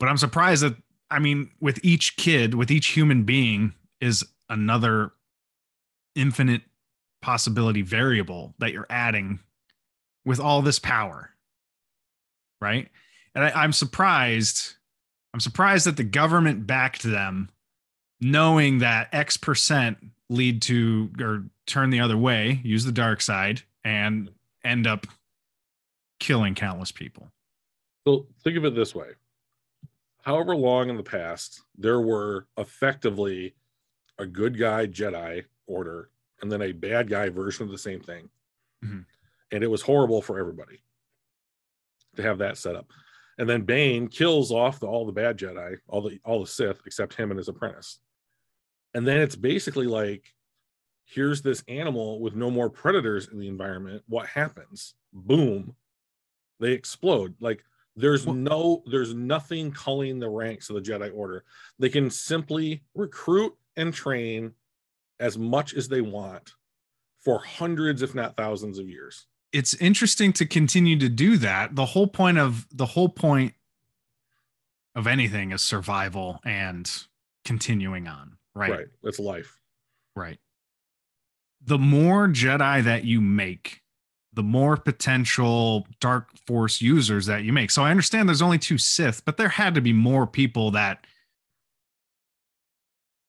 But I'm surprised that I mean with each kid, with each human being is another infinite possibility variable that you're adding with all this power right and I, i'm surprised i'm surprised that the government backed them knowing that x percent lead to or turn the other way use the dark side and end up killing countless people So think of it this way. However long in the past, there were effectively a good guy Jedi order and then a bad guy version of the same thing. Mhm. And it was horrible for everybody to have that set up. And then Bane kills off the, all the bad Jedi, all the all the Sith, except him and his apprentice. And then it's basically like, here's this animal with no more predators in the environment. What happens? Boom, they explode. Like there's no, there's nothing culling the ranks of the Jedi Order. They can simply recruit and train as much as they want for hundreds, if not thousands, of years. it's interesting to continue to do that the whole point of the whole point of anything is survival and continuing on right Right. That's life. Right. The more Jedi that you make, the more potential dark force users that you make. So I understand there's only two Sith, but there had to be more people that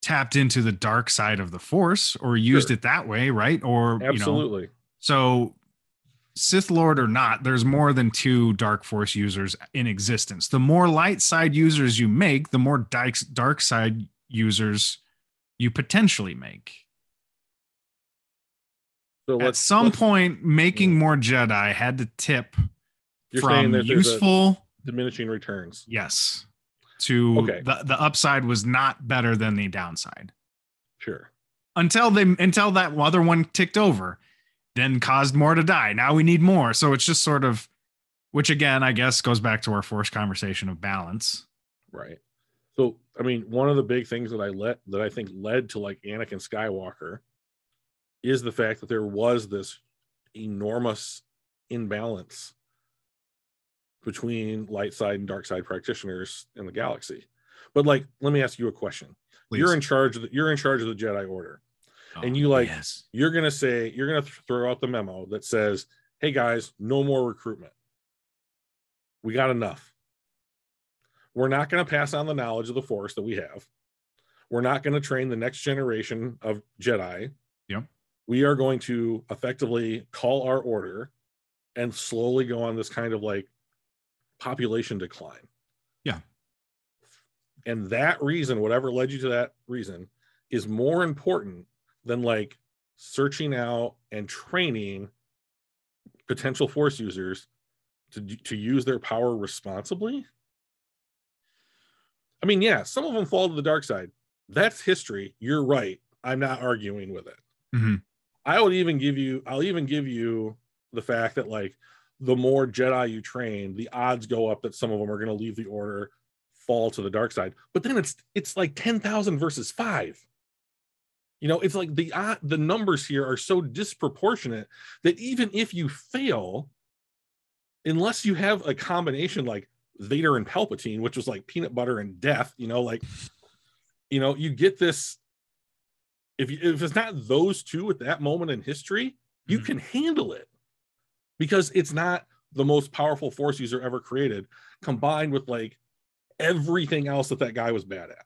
tapped into the dark side of the force or used Sure. it that way, right? Or you know Absolutely. so Sith Lord or not, there's more than two Dark Force users in existence. The more light side users you make, the more dark side users you potentially make. So At some point, making more Jedi had to tip you're from that there's a useful, diminishing returns. yes, to Okay. the, the upside was not better than the downside. Sure. until they until that other one ticked over then caused more to die now we need more so it's just sort of which again i guess goes back to our forced conversation of balance Right. So I mean, one of the big things that I let that I think led to like Anakin Skywalker is the fact that there was this enormous imbalance between light side and dark side practitioners in the galaxy. But like, let me ask you a question. You're in charge of the, you're in charge of the Jedi Order. and oh, you, like- Oh, yes You're gonna say you're gonna throw out the memo that says, "Hey guys, no more recruitment. We got enough. We're not going to pass on the knowledge of the Force that we have. We're not going to train the next generation of Jedi. Yep. We are going to effectively call our order and slowly go on this kind of like population decline. Yeah. And that reason, whatever led you to that reason, is more important than like searching out and training potential force users to to use their power responsibly i mean yeah some of them fall to the dark side that's history you're right i'm not arguing with it Mhm. i would even give you i'll even give you the fact that like the more jedi you train the odds go up that some of them are going to leave the order fall to the dark side. But then it's it's like 10,000 versus 5 you know it's like the uh, the numbers here are so disproportionate that even if you fail unless you have a combination like Vader and Palpatine which was like peanut butter and death you know like you know you get this if you, if it's not those two at that moment in history you Mhm. can handle it because it's not the most powerful force user ever created combined with like everything else that that guy was bad at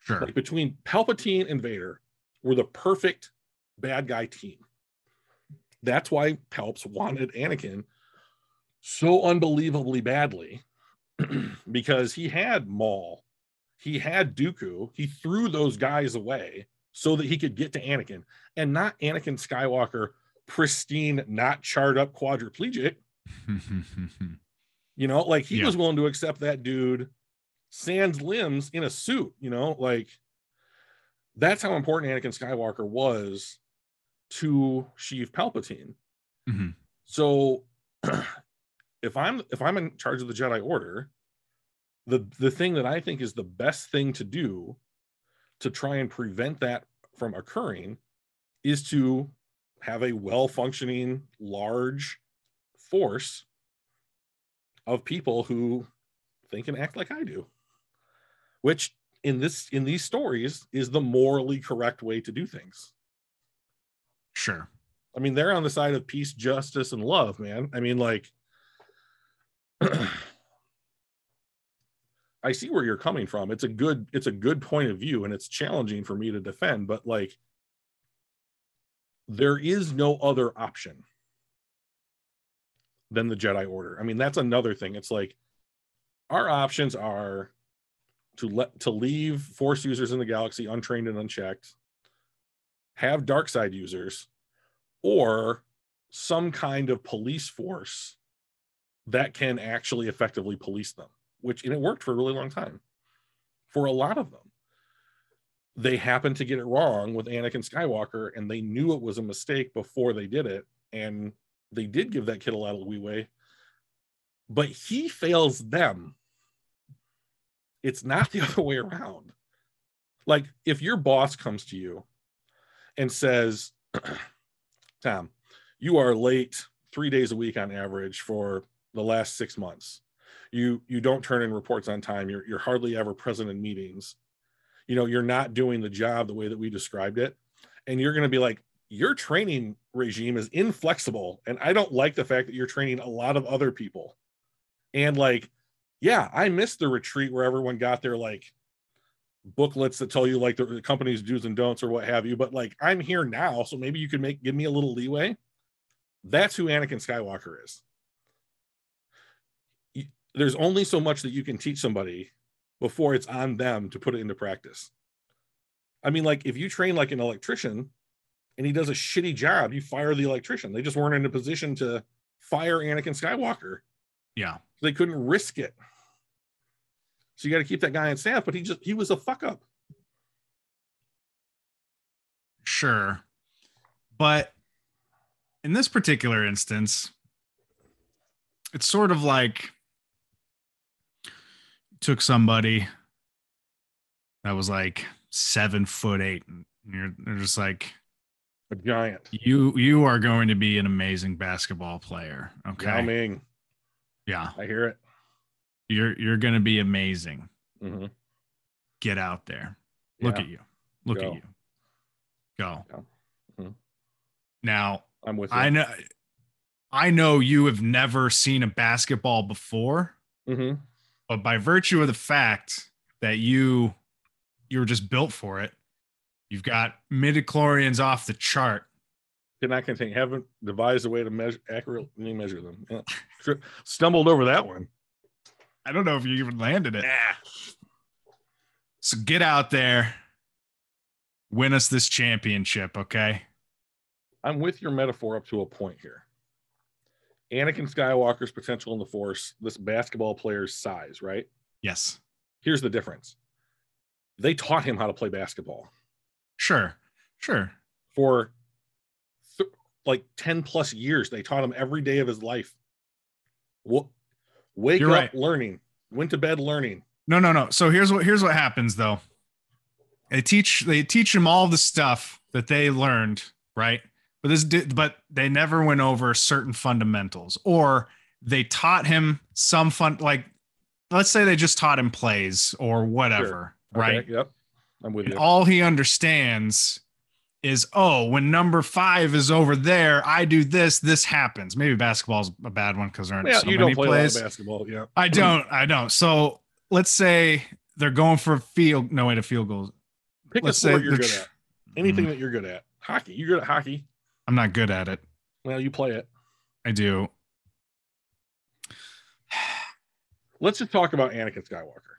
Sure. like between Palpatine and Vader were the perfect bad guy team. That's why Palps wanted Anakin so unbelievably badly <clears throat> because he had Maul, he had Dooku, he threw those guys away so that he could get to Anakin and not Anakin Skywalker, pristine, not charred up quadriplegic. You know, like he Yeah. was willing to accept that dude sans limbs in a suit, you know, like that's how important Anakin Skywalker was to Sheev Palpatine. Mhm. So <clears throat> if I'm if I'm in charge of the Jedi Order, the the thing that I think is the best thing to do to try and prevent that from occurring is to have a well-functioning large force of people who think and act like I do. Which in this in these stories is the morally correct way to do things. Sure. I mean, they're on the side of peace, justice, and love, man. I mean, like, <clears throat> I see where you're coming from. It's a good, it's a good point of view, and it's challenging for me to defend, but like, there is no other option than the Jedi Order. I mean, that's another thing. It's like our options are to let to leave Force users in the galaxy untrained and unchecked, have dark side users, or some kind of police force that can actually effectively police them, which and it worked for a really long time for a lot of them. They happened to get it wrong with Anakin Skywalker, and they knew it was a mistake before they did it. And they did give that kid a lot of leeway, but he fails them. It's not <laughs> the other way around. Like if your boss comes to you and says, <clears throat> Tom, you are late three days a week on average for the last six months. You you don't turn in reports on time. You're you're hardly ever present in meetings. You know, you're not doing the job the way that we described it. And you're gonna be like, your training regime is inflexible. And I don't like the fact that you're training a lot of other people. And like, yeah, I missed the retreat where everyone got their like booklets that tell you like the, the company's do's and don'ts or what have you. But like, I'm here now, so maybe you could make give me a little leeway. That's who Anakin Skywalker is. There's only so much that you can teach somebody before it's on them to put it into practice. I mean, like if you train like an electrician and he does a shitty job, you fire the electrician. They just weren't in a position to fire Anakin Skywalker. Yeah. They couldn't risk it. So you got to keep that guy on staff, but he just he was a fuck up. Sure. But in this particular instance, it's sort of like took somebody that was like seven foot eight, and you're they're just like, A giant. you you are going to be an amazing basketball player. Okay, Yao Ming. Yeah. I hear it. You're you're gonna be amazing. Mhm. Get out there. Look Yeah, at you. Look Go. at you. Go. Yeah. Mhm. Now I'm with you. I know I know you have never seen a basketball before, Mhm. But by virtue of the fact that you you were just built for it, you've got midichlorians off the chart. Did not contain. Haven't devised a way to measure accurately measure them. Yeah. Stumbled over that one. I don't know if you even landed it. Ah. So get out there, Win us this championship, okay? I'm with your metaphor up to a point here. Anakin Skywalker's potential in the Force, this basketball player's size, right? Yes. Here's the difference. They taught him how to play basketball Sure. Sure. for th- like 10 plus years. They taught him every day of his life. Wo- wake You're up right. learning, went to bed learning. No, no, no. So here's what here's what happens though. They teach they teach him all the stuff that they learned, right? But this but they never went over certain fundamentals or they taught him some fun like let's say they just taught him plays or whatever, right? Okay, Yep. I'm with And you. all he understands is oh, when number 5 is over there, I do this, this happens. Maybe basketball's a bad one cuz there aren't Yeah, so you many don't play plays. a lot of basketball. Yeah. I don't. I don't. So let's say they're going for field. No way to field goals. Pick Let's a say sport you're good at. Anything Mhm. that you're good at. Hockey. You're good at hockey. I'm not good at it. Well, you play it. I do. Let's just talk about Anakin Skywalker.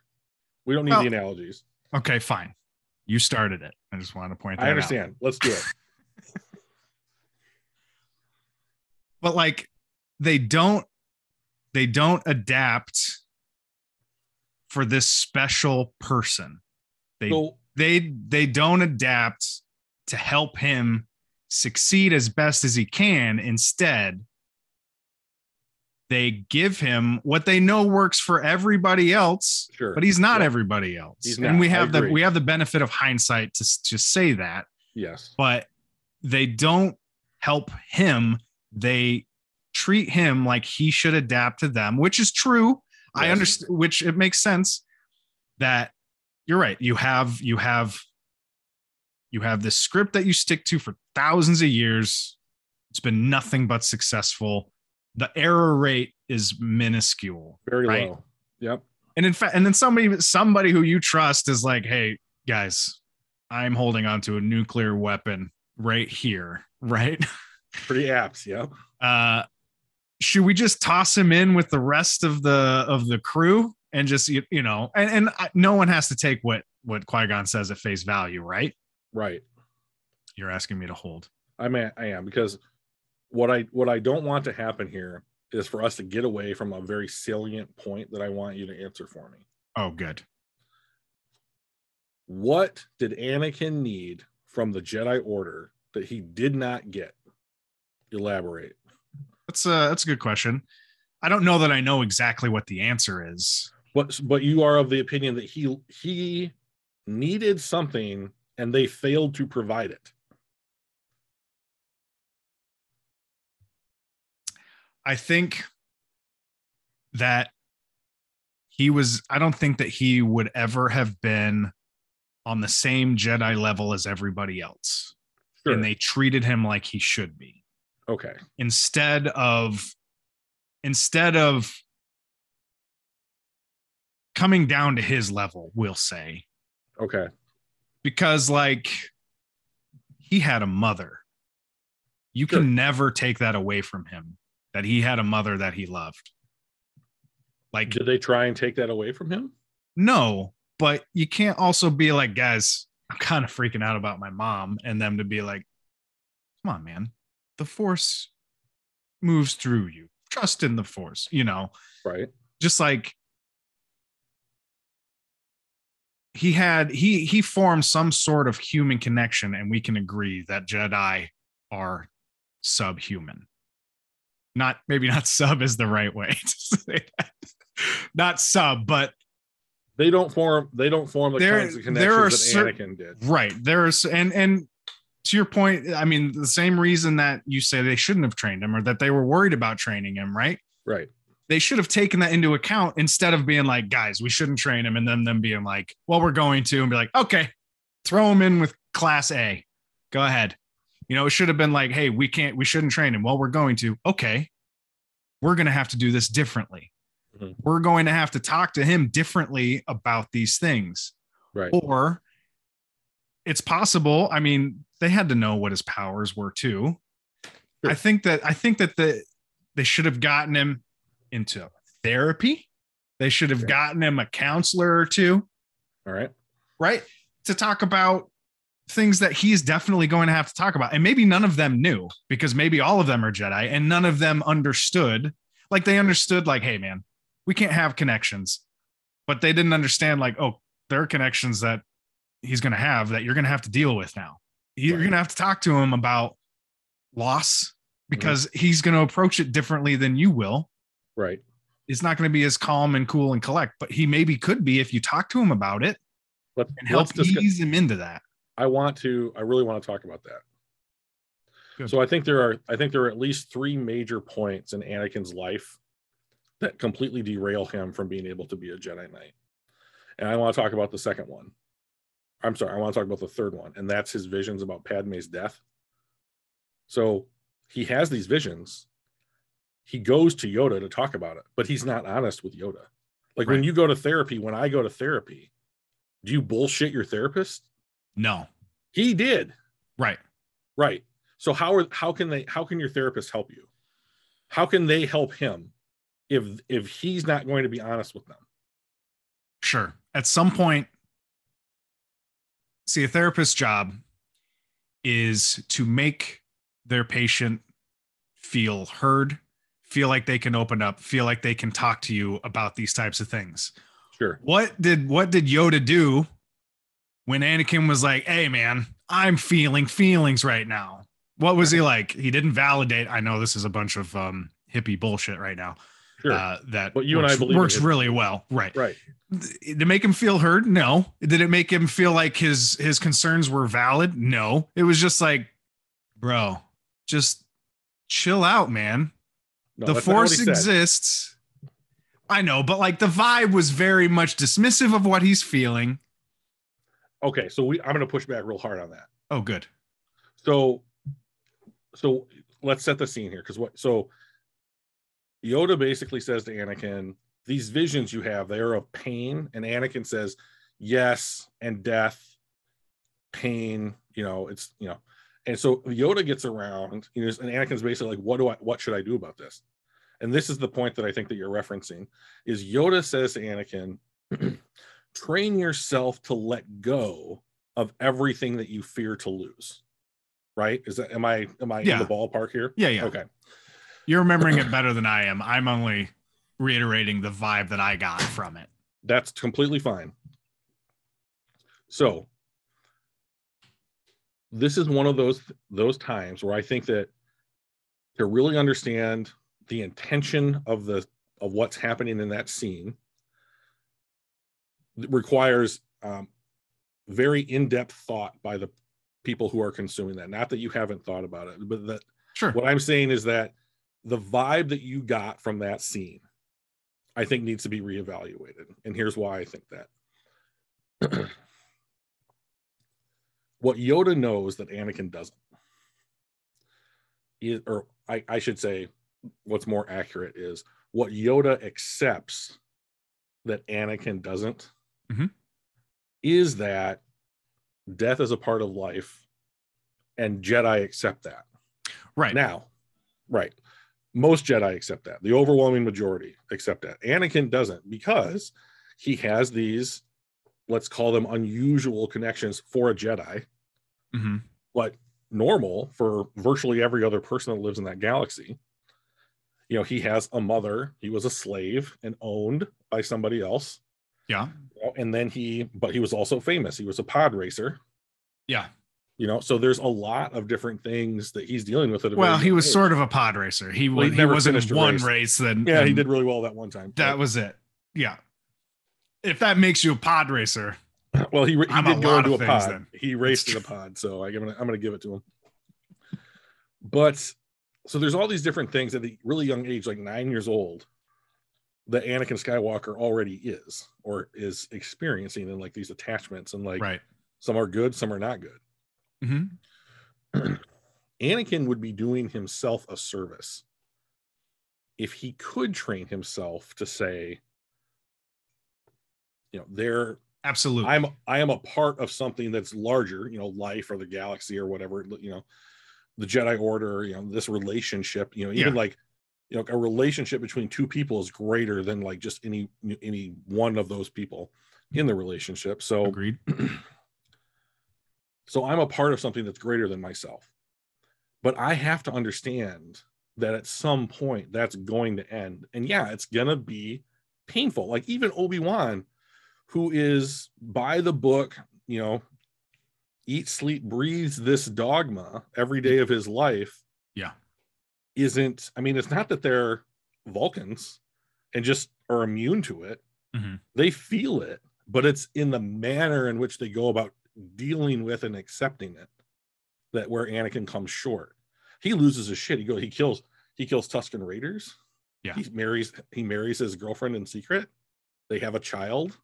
We don't need Well, the analogies. Okay, fine. You started it. I just wanted to point that I out. understand. Let's do it. <laughs> But like they don't they don't adapt for this special person. They So they they don't adapt to help him succeed as best as he can instead they give him what they know works for everybody else sure. but he's not Yeah. everybody else He's and not. we have the we have the benefit of hindsight to to say that yes. but they don't help him they treat him like he should adapt to them which is true i understand which it makes sense that you're right you have you have you have this script that you stick to for thousands of years it's been nothing but successful the error rate is minuscule Very right. low. Yep. and in fact and then somebody somebody who you trust is like hey guys i'm holding on to a nuclear weapon right here <laughs> right Pretty apt. Yep. uh should we just toss him in with the rest of the of the crew and just you, you know and and I, no one has to take what what qui-gon says at face value right Right. you're asking me to hold I mean, I am because what I what I don't want to happen here is for us to get away from a very salient point that I want you to answer for me. oh good What did Anakin need from the Jedi Order that he did not get? Elaborate. that's a that's a good question i don't know that i know exactly what the answer is But but you are of the opinion that he he needed something and they failed to provide it. I think that he was, I don't think that he would ever have been on the same Jedi level as everybody else. Sure. And they treated him like he should be. okay. Instead of, instead of coming down to his level, we'll say, Okay. Because like he had a mother. You Sure. can never take that away from him that he had a mother that he loved. Like, Did they try and take that away from him? no, but you can't also be like, guys, I'm kind of freaking out about my mom, and them to be like, come on, man, the force moves through you. Trust in the force, you know, Right. just like he had he he formed some sort of human connection and we can agree that jedi are subhuman not maybe not sub is the right way <laughs> to say that not sub but They don't form they don't form the There- kinds of there are connections that cer- Anakin did. right there's and and to your point i mean the same reason that you say they shouldn't have trained him or that they were worried about training him right Right. They should have taken that into account instead of being like, guys, we shouldn't train him, and then them being like, well, we're going to, and be like, okay, throw him in with class A. Go ahead. You know, it should have been like, hey, we can't, we shouldn't train him. Well, we're going to. Okay. We're going to have to do this differently. Mhm. We're going to have to talk to him differently about these things. Right. Or it's possible. I mean, they had to know what his powers were too. Sure. I think that I think that the they should have gotten him into therapy. They should have gotten him a counselor or two, All right. right? To talk about things that he's definitely going to have to talk about. And maybe none of them knew because maybe all of them are Jedi and none of them understood. Like they understood, like, hey, man, we can't have connections. But they didn't understand, like, oh, there are connections that he's going to have that you're going to have to deal with now. You're Right. going to have to talk to him about loss mm-hmm. because he's going to approach it differently than you will. Right. It's not going to be as calm and cool and collect, but he maybe could be if you talk to him about it Let, and help let's discuss. ease him into that. I want to. I really want to talk about that. Good. So I think there are. I think there are at least three major points in Anakin's life that completely derail him from being able to be a Jedi Knight. And I want to talk about the second one. I'm sorry. I want to talk about the third one, and that's his visions about Padme's death. So he has these visions. He goes to Yoda to talk about it, but he's not honest with Yoda. Like when you go to therapy, when I go to therapy, do you bullshit your therapist? No. He did. Right. Right. So how are how can they how can your therapist help you? How can they help him if if he's not going to be honest with them? Sure. At some point, see, a therapist's job is to make their patient feel heard, feel like they can open up, feel like they can talk to you about these types of things. Sure. What did what did Yoda do when Anakin was like, "Hey man, I'm feeling feelings right now." What was he like? He didn't validate. I know this is a bunch of um hippie bullshit right now. Sure. Uh, that But you and I works, believe works really well, right? right. It make him feel heard? No. Did it make him feel like his his concerns were valid? No. It was just like, bro, just chill out, man. No, the that's not what force exists. I know, but like the vibe was very much dismissive of what he's feeling. Okay, so we I'm going to push back real hard on that. Oh, good. So so let's set the scene here cuz what so Yoda basically says to Anakin, these visions you have, they are of pain and Anakin says, "Yes, and death, pain, you know, it's, you know." And so Yoda gets around, you know, and Anakin's basically like, "What do I what should I do about this?" And this is the point that I think that you're referencing is Yoda says to Anakin, <clears throat> "Train yourself to let go of everything that you fear to lose." Right? Is that am I am I Yeah. in the ballpark here? Yeah, yeah. Okay. You're remembering <clears throat> it better than I am. I'm only reiterating the vibe that I got from it. That's completely fine. So this is one of those those times where I think that to really understand the intention of the of what's happening in that scene requires um, very in-depth thought by the people who are consuming that. Not that you haven't thought about it, but that Sure. what I'm saying is that the vibe that you got from that scene, I think needs to be reevaluated. And here's why I think that. <clears throat> what Yoda knows that Anakin doesn't, is, or I, I should say, what's more accurate is what Yoda accepts that Anakin doesn't, Mhm. is that death is a part of life, and Jedi accept that. Right. Now, right. Most Jedi accept that. The overwhelming majority accept that. Anakin doesn't because he has these, let's call them unusual connections for a Jedi, Mhm. but normal for virtually every other person that lives in that galaxy. You know, he has a mother, he was a slave and owned by somebody else. Yeah. you know, And then he, but he was also famous. He was a pod racer, Yeah. you know, so there's a lot of different things that he's dealing with. At a Well, he was age. sort of a pod racer. He Well, was he he never wasn't one race. race. Then Yeah, he did really well that one time. That was it. Yeah. If that makes you a pod racer, well, he, he did go into a things pod. then. He raced in a pod, so I'm gonna I'm gonna give it to him. But so there's all these different things at the really young age, like nine years old, that Anakin Skywalker already is or is experiencing in like these attachments, and like right. some are good, some are not good. hmm <clears throat> Anakin would be doing himself a service if he could train himself to say, you know they're Absolutely. I'm I am a part of something that's larger, you know, life or the galaxy or whatever, you know, the Jedi Order, you know, this relationship, you know, even Yeah. like you know, a relationship between two people is greater than like just any any one of those people in the relationship. So Agreed. <clears throat> So I'm a part of something that's greater than myself. But I have to understand that at some point that's going to end. And yeah, it's going to be painful. Like even Obi-Wan, who is by the book, you know, eat, sleep, breathes this dogma every day of his life. Yeah. Isn't, I mean, it's not that they're Vulcans and just are immune to it. Mhm. They feel it, but it's in the manner in which they go about dealing with and accepting it that where Anakin comes short. He loses his shit. He goes, he kills, he kills Tusken Raiders. Yeah. He marries, he marries his girlfriend in secret. They have a child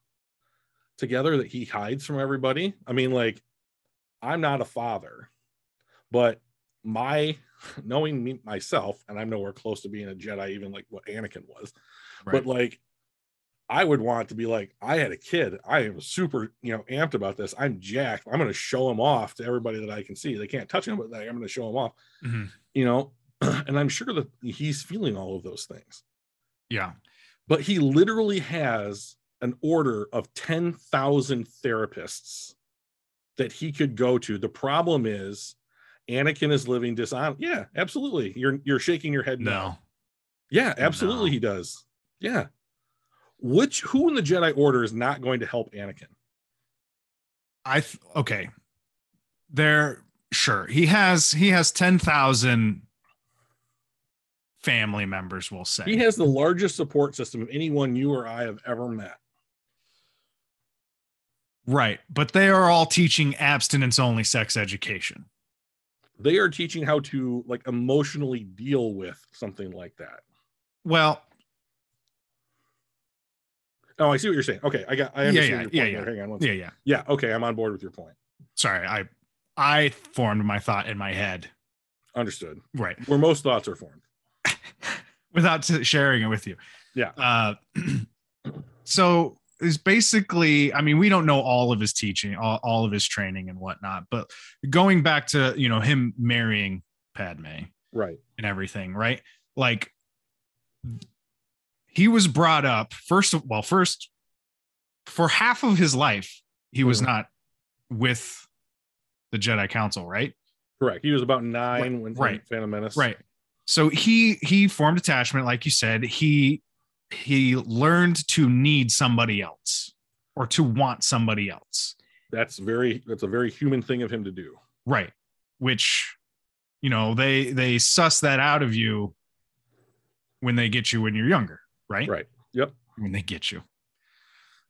together that he hides from everybody. I mean, like, I'm not a father, but my <laughs> knowing me myself, and I'm nowhere close to being a Jedi, even like what Anakin was, Right. but like I would want to be like, I had a kid. I am super, you know, amped about this. I'm jacked. I'm going to show him off to everybody that I can see. They can't touch him, but like, I'm going to show him off, Mhm. you know. <clears throat> And I'm sure that he's feeling all of those things. Yeah. But he literally has an order of 10,000 therapists that he could go to. The problem is Anakin is living dishonest. Yeah, absolutely. You're you're shaking your head No. Yeah, absolutely No. he does. Yeah. Which who in the Jedi Order is not going to help Anakin? I th- okay. There sure. He has he has 10,000 family members we'll say. He has the largest support system of anyone you or I have ever met. Right. But they are all teaching abstinence only sex education. They are teaching how to like emotionally deal with something like that. Well, Oh, I see what you're saying. Okay, I got I understand yeah, yeah, your point yeah, yeah. Hang on. One yeah, yeah, yeah. Okay, I'm on board with your point. Sorry, I I formed my thought in my head. Understood. Right. Where most thoughts are formed. <laughs> without sharing it with you. Yeah. Uh, <clears throat> so is basically, I mean, we don't know all of his teaching, all, all of his training and whatnot, but going back to, you know, him marrying Padme Right. and everything, right? Like he was brought up first of well, first for half of his life, he was Mhm. not with the Jedi Council, right? Correct. He was about nine when right. Phantom Menace. right so he he formed attachment like you said he he learned to need somebody else or to want somebody else That's very that's a very human thing of him to do. right which you know they they suss that out of you when they get you when you're younger right Right. Yep. when they get you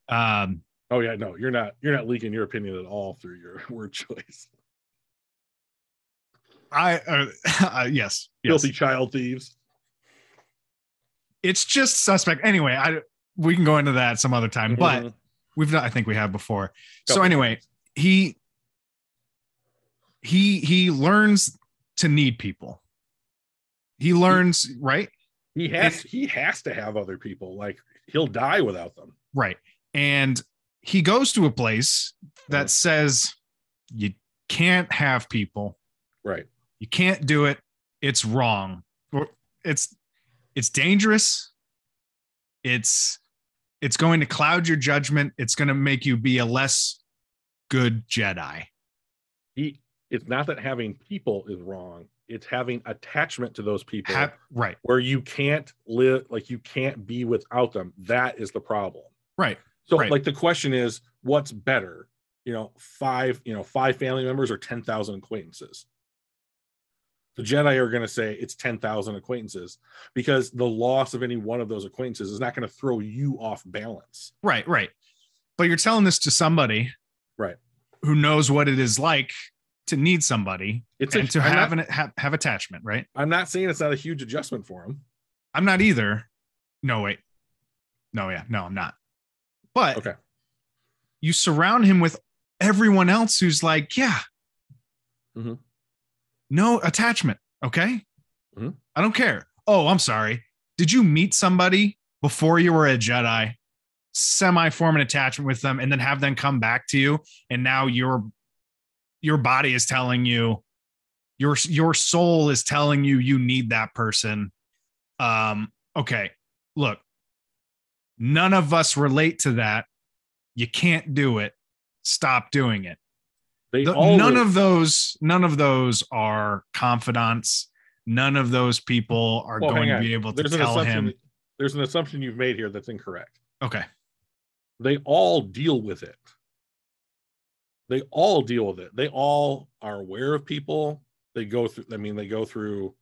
um Oh yeah, no, you're not you're not leaking your opinion at all through your <laughs> word choice. i uh, <laughs> uh, yes yes Filthy child thieves. It's just suspect anyway i we can go into that some other time but Mhm. we've done i think we have before so anyway he he he learns to need people he learns right he has he has to have other people. Like he'll die without them. right and he goes to a place that Mhm. says you can't have people Right. you can't do it it's wrong Or it's it's dangerous it's it's going to cloud your judgment it's going to make you be a less good jedi He it's not that having people is wrong. It's having attachment to those people Have, right where you can't live like you can't be without them. That is the problem. right So Right. like the question is what's better? You know, five, you know, five family members or 10,000 acquaintances. The Jedi are going to say it's 10,000 acquaintances because the loss of any one of those acquaintances is not going to throw you off balance. Right, right. But you're telling this to somebody, Right. who knows what it is like to need somebody It's and a, to I'm, have not, an have, have attachment, right? I'm not saying it's not a huge adjustment for him. I'm not either. No, wait. No, yeah, no, I'm not. But Okay. you surround him with everyone else who's like, yeah, Mhm. No attachment. Okay. Mhm. I don't care. Oh, I'm sorry. Did you meet somebody before you were a Jedi, semi form an attachment with them, and then have them come back to you? And now your your body is telling you, your your soul is telling you you need that person. Um, okay, look, none of us relate to that. You can't do it. Stop doing it. They The- all none of those none of those are confidants. None of those people are Well, going to be able to there's tell him. There's an assumption you've made here that's incorrect. Okay. They all deal with it. They all deal with it. They all are aware of people. They go through. I mean, they go through.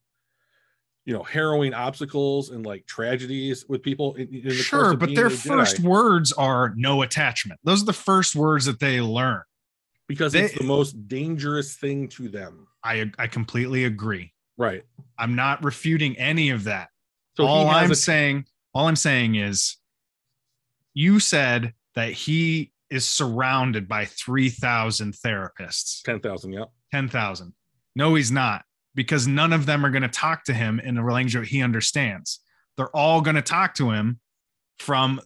You know, harrowing obstacles and like tragedies with people. In, in the Sure, but their first Jedi, words are no attachment. Those are the first words that they learn. Because they- it's the most dangerous thing to them. I I completely agree. Right. I'm not refuting any of that. So all I'm a- saying, all I'm saying is you said that he is surrounded by 3,000 therapists. ten thousand. Yeah. 10,000. No, he's not, because none of them are going to talk to him in a language that he understands. They're all going to talk to him from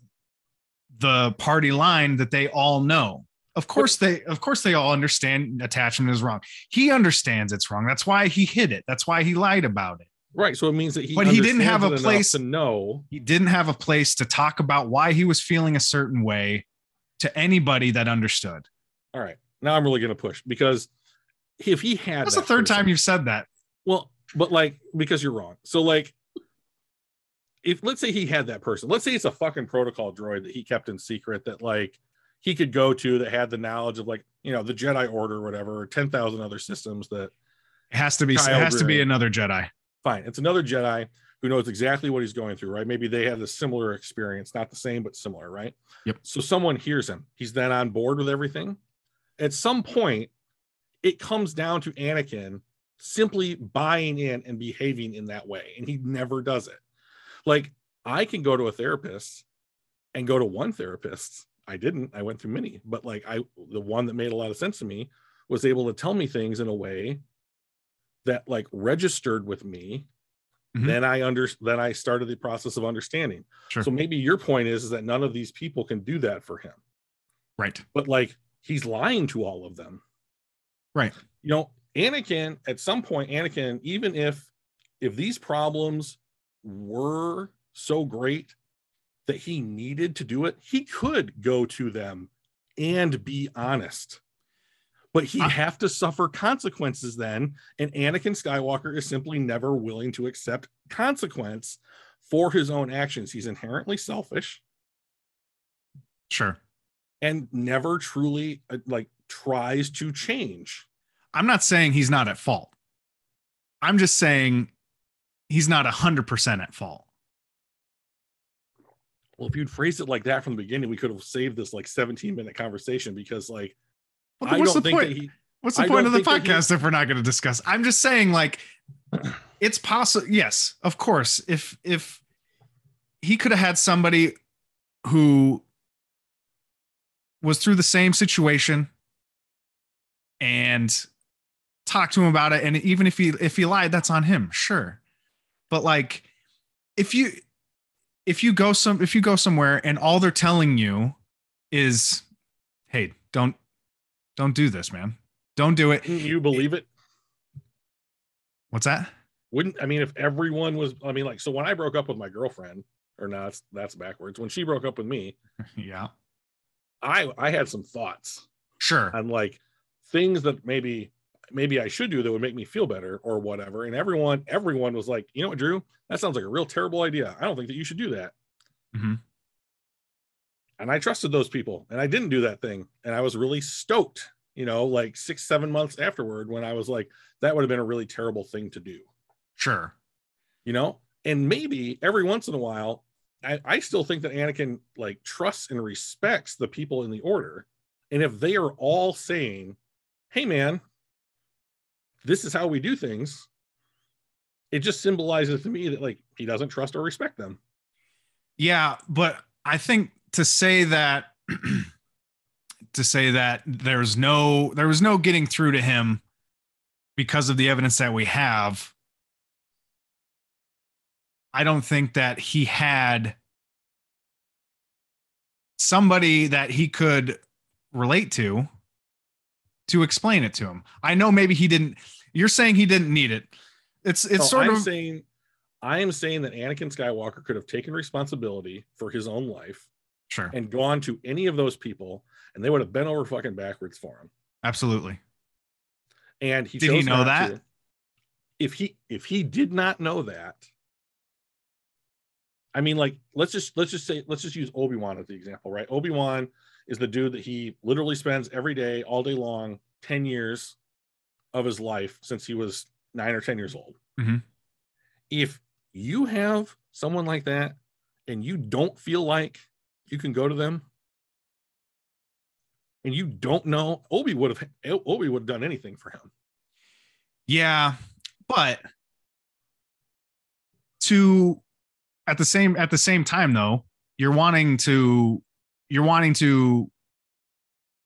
the party line that they all know. Of course they of course they all understand attachment is wrong. He understands it's wrong. That's why he hid it. That's why he lied about it. Right. So it means that he. But he didn't have a understands it enough place- to know. He didn't have a place to talk about why he was feeling a certain way to anybody that understood. All right. Now I'm really going to push because if he had That's the third person- time you've said that. Well, but like because you're wrong. So like if let's say he had that person, let's say it's a fucking protocol droid that he kept in secret that like he could go to that had the knowledge of like, you know, the Jedi Order or whatever, or 10,000 other systems that It has to be it Kyle has to be another Jedi. fine. It's another Jedi who knows exactly what he's going through, right? Maybe they have the similar experience, not the same, but similar, right? Yep. So someone hears him. He's then on board with everything. At some point, it comes down to Anakin simply buying in and behaving in that way. And he never does it. Like, I can go to a therapist and go to one therapist. I didn't. I went through many, but like I the one that made a lot of sense to me was able to tell me things in a way that like registered with me Mhm. then i under then i started the process of understanding Sure. so maybe your point is, is that none of these people can do that for him right. but like he's lying to all of them Right. you know anakin at some point anakin even if if these problems were so great that he needed to do it he could go to them and be honest but he'd have to suffer consequences then and anakin skywalker is simply never willing to accept consequence for his own actions he's inherently selfish Sure. and never truly uh, like tries to change I'm not saying he's not at fault. I'm just saying he's not 100% at fault. Well, if you'd phrased it like that from the beginning, we could have saved this like 17 minute conversation because like Well, I what's don't the think point? that he What's the I point of the that he- podcast if we're not going to discuss? I'm just saying, like, it's possible. Yes, of course. If if he could have had somebody who was through the same situation and talked to him about it, and even if he if he lied, that's on him, sure. But like, if you if you go some if you go somewhere and all they're telling you is, hey, don't don't do this, man. Don't do it. wouldn't you believe it? What's that? Wouldn't I mean if everyone was I mean, like so when I broke up with my girlfriend, or not that's that's backwards. When she broke up with me, <laughs> Yeah. I I had some thoughts Sure. on like things that maybe maybe I should do that would make me feel better or whatever. And everyone everyone was like, you know what, Drew, that sounds like a real terrible idea. I don't think that you should do that. Mhm. And I trusted those people, and I didn't do that thing. And I was really stoked, you know, like six seven months afterward when I was like, that would have been a really terrible thing to do, Sure. you know. And maybe every once in a while, I, I still think that Anakin like trusts and respects the people in the order. And if they are all saying, hey, man, this is how we do things, it just symbolizes to me that like he doesn't trust or respect them. Yeah, but I think to say that <clears throat> to say that there's no there was no getting through to him because of the evidence that we have I don't think that he had somebody that he could relate to to explain it to him. I know maybe he didn't you're saying he didn't need it. It's it's No, sort I'm of saying I am saying that Anakin Skywalker could have taken responsibility for his own life sure. and gone to any of those people and they would have bent over fucking backwards for him. Absolutely. and he Did he know that? to. If he if he did not know that, I mean, like let's just let's just say let's just use Obi Wan as the example, right? Obi Wan is the dude that he literally spends every day, all day long, ten years of his life since he was nine or ten years old. Mhm. If you have someone like that and you don't feel like you can go to them and you don't know obi would have obi would have done anything for him Yeah, but to at the same at the same time though, you're wanting to you're wanting to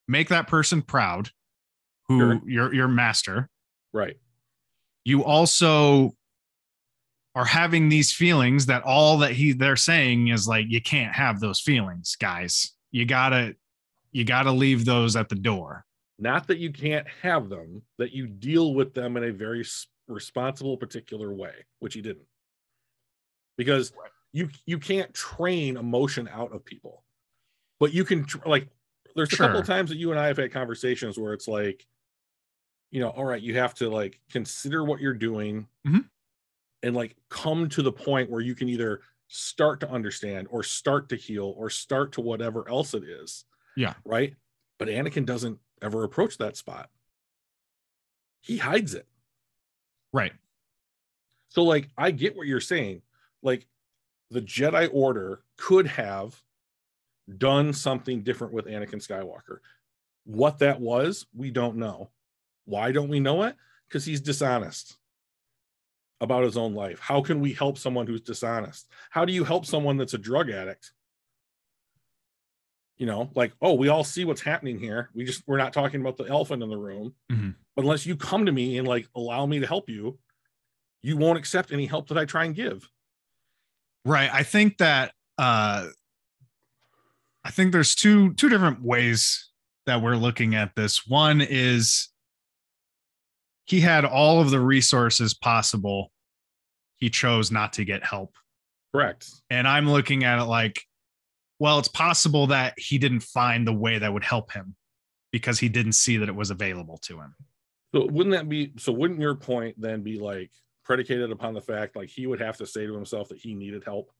make that person proud who Sure. your your master. right You also are having these feelings that all that he they're saying is like you can't have those feelings, guys. You got to you got to leave those at the door. not that you can't have them that you deal with them in a very responsible particular way which he didn't because you you can't train emotion out of people but you can like there's a couple of times that you and i have had conversations where it's like you know all right you have to like consider what you're doing Mhm. and like come to the point where you can either start to understand or start to heal or start to whatever else it is Yeah. right but anakin doesn't ever approach that spot he hides it Right. so like I get what you're saying. Like the Jedi Order could have done something different with Anakin Skywalker. What that was, we don't know. Why don't we know it? Because he's dishonest about his own life. How can we help someone who's dishonest? How do you help someone that's a drug addict? You know, like, oh, we all see what's happening here. We just we're not talking about the elephant in the room. Mhm. But unless you come to me and like allow me to help you, you won't accept any help that I try and give. Right. I think that uh I think there's two two different ways that we're looking at this. One is he had all of the resources possible. He chose not to get help. Correct. And I'm looking at it like, well, it's possible that he didn't find the way that would help him because he didn't see that it was available to him. So wouldn't that be so wouldn't your point then be like predicated upon the fact like he would have to say to himself that he needed help?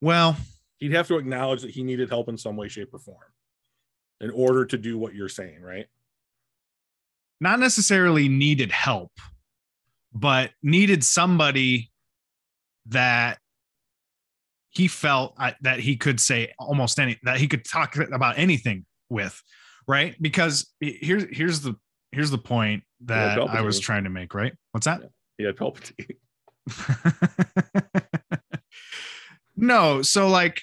Well, He'd have to acknowledge that he needed help in some way, shape, or form in order to do what you're saying, right? not necessarily needed help, but needed somebody that he felt uh, that he could say almost any that he could talk about anything with, right? Because here's here's the here's the point that I was trying to make, right? What's that? yeah, had Palpatine. <laughs> no, so like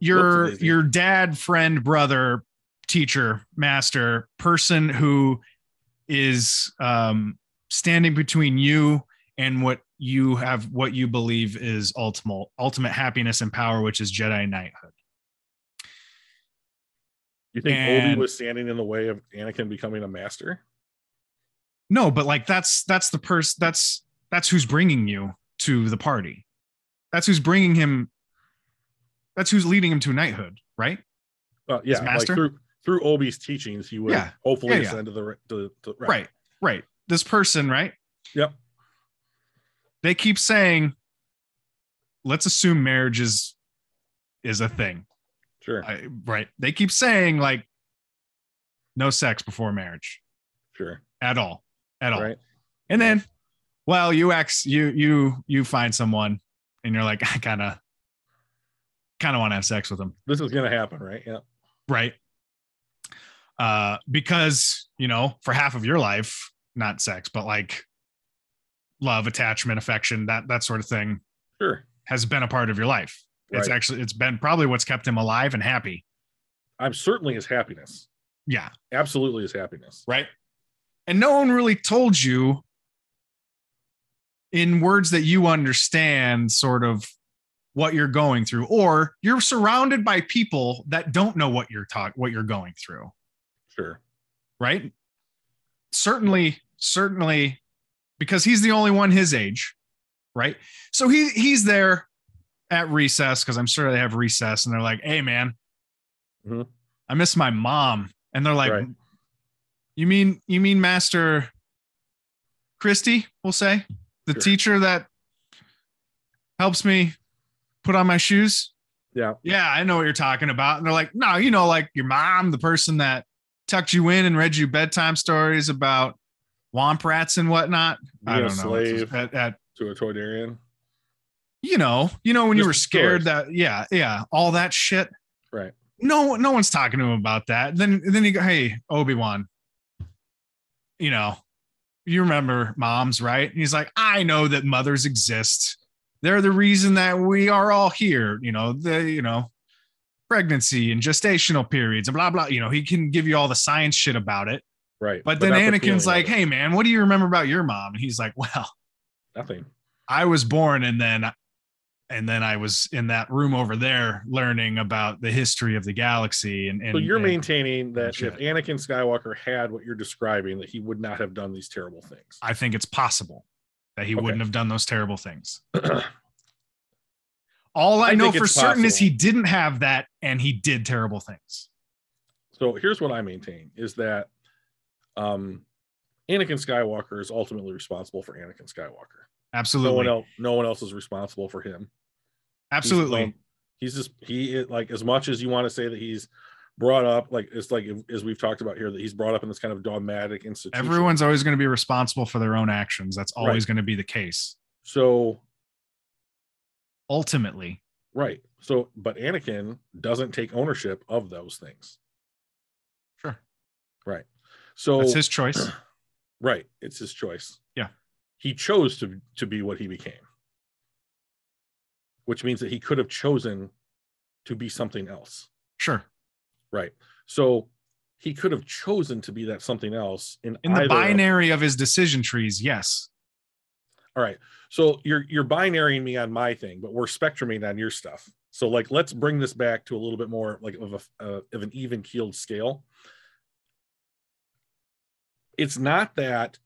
your your dad, friend, brother, teacher, master, person who is um standing between you and what you have what you believe is ultimate ultimate happiness and power which is Jedi knighthood. You think And- Obi was standing in the way of Anakin becoming a master? No, but like that's that's the person that's that's who's bringing you to the party. That's who's bringing him that's who's leading him to knighthood, right? Uh, yeah, like master? through through Obi's teachings, he would Yeah. hopefully Yeah, yeah. ascend to the to, to, right right this person right Yep. they keep saying let's assume marriage is is a thing Sure, I, right they keep saying like no sex before marriage sure, at all at all right. and then well you ex you you you find someone and you're like <laughs> i kind of kind of want to have sex with him. This is gonna happen, right? Yeah, right uh because you know for half of your life not sex but like love attachment affection that that sort of thing sure. has been a part of your life it's actually it's been probably what's kept him alive and happy I'm certainly his happiness. yeah Absolutely his happiness. right and no one really told you in words that you understand sort of what you're going through or you're surrounded by people that don't know what you're talk what you're going through Sure. right? Certainly, certainly, because he's the only one his age, right? So he he's there at recess because I'm sure they have recess, and they're like, "Hey, man, Mhm. I miss my mom," and they're like, Right. You mean you mean Master Christie, we'll say? The Sure. teacher that helps me put on my shoes? Yeah. Yeah, I know what you're talking about. And they're like, no, you know, like your mom, the person that tucked you in and read you bedtime stories about womp rats and whatnot. I Being a don't know. Slave. At, at, To a Toydarian. you know, you know, when you were scared stories. that, yeah, yeah, all that shit. Right. No, no one's talking to him about that. Then, then you go, hey, Obi Wan, you know, you remember moms, right? And he's like, I know that mothers exist. They're the reason that we are all here. You know, the you know, pregnancy and gestational periods and blah blah. You know, he can give you all the science shit about it. Right. But, then not the Anakin's like, hey man, what do you remember about your mom? And he's like, well, nothing. I was born and then and then I was in that room over there learning about the history of the galaxy and, and So you're and- maintaining that if Anakin Skywalker had what you're describing, that he would not have done these terrible things. I think it's possible that he Okay. wouldn't have done those terrible things. <clears throat> All I, I know for certain is he didn't have that and he did terrible things. so here's what I maintain is that um Anakin Skywalker is ultimately responsible for Anakin Skywalker. Absolutely. No Absolutely. one else no one else is responsible for him. He's Absolutely. He's just he is- like as much as you want to say that he's brought up like it's like as we've talked about here that he's brought up in this kind of dogmatic institution. Everyone's always going to be responsible for their own actions. That's always Right. going to be the case. so Ultimately. right. So but Anakin doesn't take ownership of those things. Sure. Right. So That's his choice. <clears throat> right. It's his choice. Yeah. He chose to to be what he became. Which means that he could have chosen to be something else. Sure. Right. So he could have chosen to be that something else in, In the either of- binary of his decision trees, yes. All right. So you're you're binarying me on my thing, but we're spectruming on your stuff. So like let's bring this back to a little bit more like of a uh, of an even keeled scale. It's not that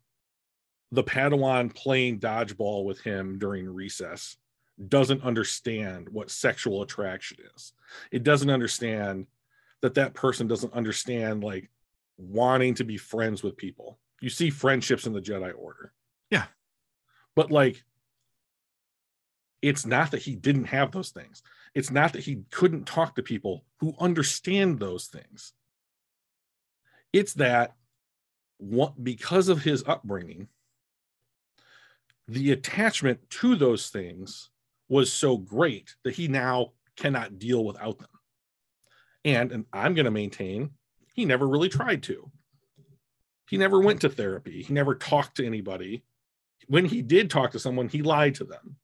the Padawan playing dodgeball with him during recess doesn't understand what sexual attraction is. It doesn't understand that that person doesn't understand like wanting to be friends with people. You see friendships in the Jedi Order. Yeah. But like it's not that he didn't have those things. It's not that he couldn't talk to people who understand those things. It's that what because of his upbringing, the attachment to those things was so great that he now cannot deal without them. And, and I'm going to maintain he never really tried to. He never went to therapy. He never talked to anybody. When he did talk to someone, he lied to them.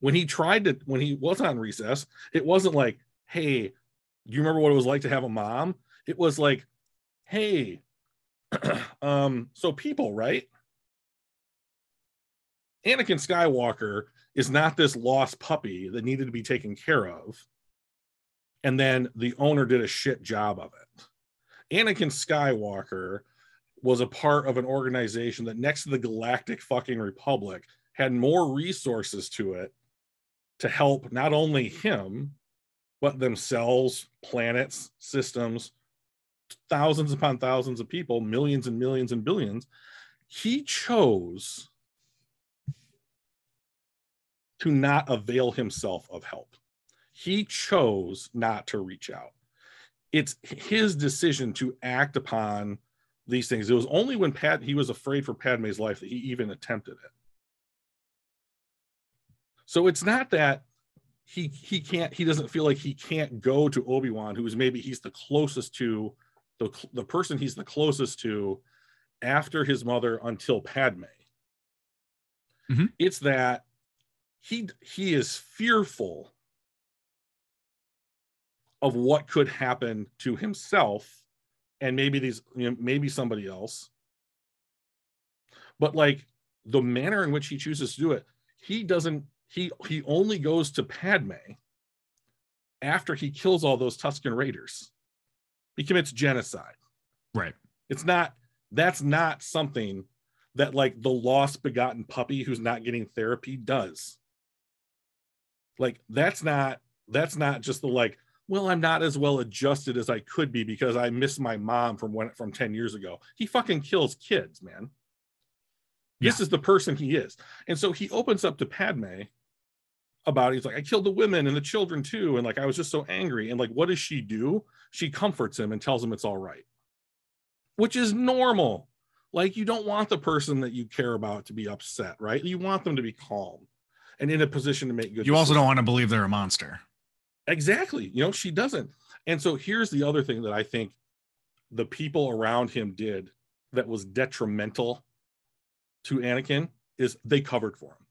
When he tried to, when he was on recess, it wasn't like, hey, do you remember what it was like to have a mom? It was like, hey, <clears throat> um, so people, right? Anakin Skywalker is not this lost puppy that needed to be taken care of. And then the owner did a shit job of it. Anakin Skywalker was a part of an organization that next to the Galactic fucking Republic had more resources to it to help not only him, but themselves, planets, systems, thousands upon thousands of people, millions and millions and billions. He chose to not avail himself of help. He chose not to reach out. It's his decision to act upon these things. It was only when Pat he was afraid for Padme's life that he even attempted it. So it's not that he he can't he doesn't feel like he can't go to Obi-Wan who's maybe he's the closest to the the person he's the closest to after his mother until Padme. Mhm. It's that he he is fearful of what could happen to himself and maybe these you know, maybe somebody else. But like the manner in which he chooses to do it he doesn't he he only goes to padme after he kills all those Tusken raiders. He commits genocide. Right. it's not that's not something that like the lost begotten puppy who's not getting therapy does. Like that's not that's not just the like well, I'm not as well adjusted as I could be because I miss my mom from when from 10 years ago. He fucking kills kids, man. This is the person he is. And so he opens up to Padme about it. He's like, I killed the women and the children too. And like, I was just so angry. And like, what does she do? She comforts him and tells him it's all right, which is normal. Like, you don't want the person that you care about to be upset, right? You want them to be calm and in a position to make good You also don't want to believe they're a monster. Exactly. You know, she doesn't. And so here's the other thing that I think the people around him did that was detrimental to Anakin is they covered for him.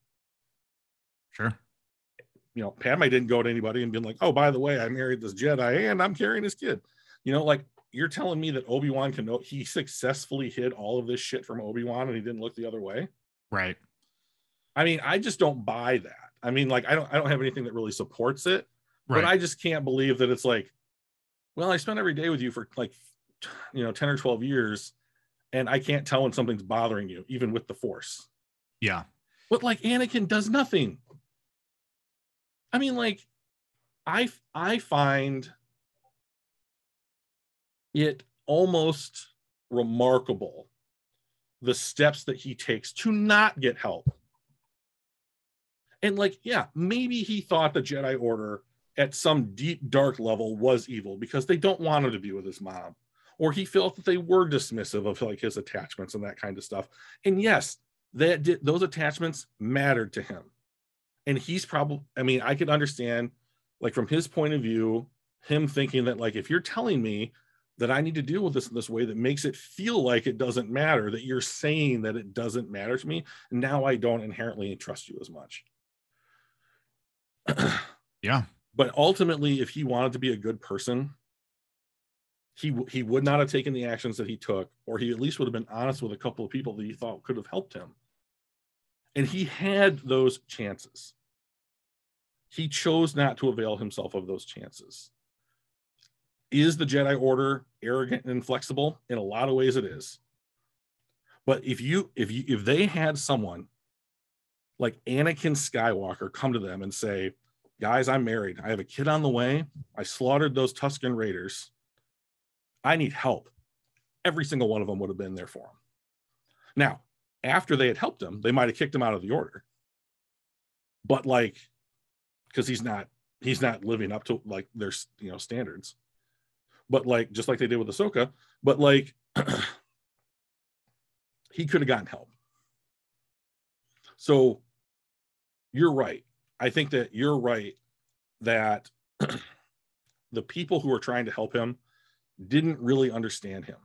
Sure. You know, Padme didn't go to anybody and been like, oh, by the way, I married this Jedi and I'm carrying his kid. You know, like you're telling me that Obi-Wan can know he successfully hid all of this shit from Obi-Wan and he didn't look the other way. Right. I mean, I just don't buy that. I mean, like I don't I don't have anything that really supports it. Right. but I just can't believe that it's like, well, I spent every day with you for like, you know, 10 or 12 years, and I can't tell when something's bothering you, even with the force. yeah. But like Anakin does nothing. I mean, like, I I find it almost remarkable the steps that he takes to not get help. And like, yeah, maybe he thought the Jedi Order at some deep dark level was evil because they don't want him to be with his mom. Or he felt that they were dismissive of like his attachments and that kind of stuff. And yes that did, those attachments mattered to him. And he's probably i mean i could understand like from his point of view him thinking that like if you're telling me that i need to deal with this in this way that makes it feel like it doesn't matter that you're saying that it doesn't matter to me now i don't inherently trust you as much. <clears throat> Yeah. But ultimately if he wanted to be a good person he he would not have taken the actions that he took or he at least would have been honest with a couple of people that he thought could have helped him. And he had those chances. He chose not to avail himself of those chances. Is the jedi order arrogant and inflexible? In a lot of ways it is. But if you if you if they had someone like anakin skywalker come to them and say guys i'm married. I have a kid on the way. I slaughtered those Tusken raiders. I need help. Every single one of them would have been there for him now after they had helped him they might have kicked him out of the order. But like because he's not he's not living up to like their you know standards. But like just like they did with Ahsoka, but like <clears throat> he could have gotten help. So you're right I think that you're right that <clears throat> the people who are trying to help him didn't really understand him.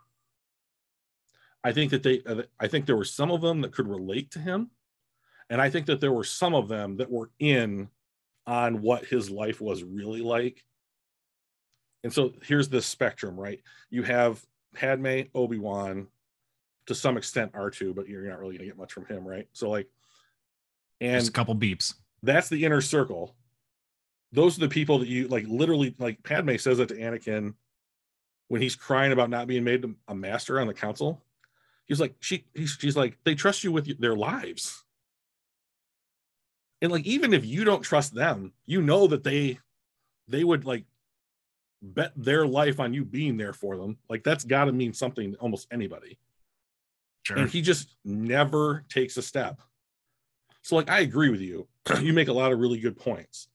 I think that they, uh, I think there were some of them that could relate to him. And I think that there were some of them that were in on what his life was really like. And so here's the spectrum, right? You have Padme, Obi Wan, to some extent R2, but you're not really going to get much from him, right? So, like, and Just a couple beeps. That's the inner circle. Those are the people that you like literally like Padme says that to Anakin when he's crying about not being made a master on the council. He's like, she he's, she's like, they trust you with their lives. And like, even if you don't trust them, you know that they they would like bet their life on you being there for them. Like that's gotta mean something to almost anybody Sure. and he just never takes a step. So, like, I agree with you. <clears throat> you make a lot of really good points,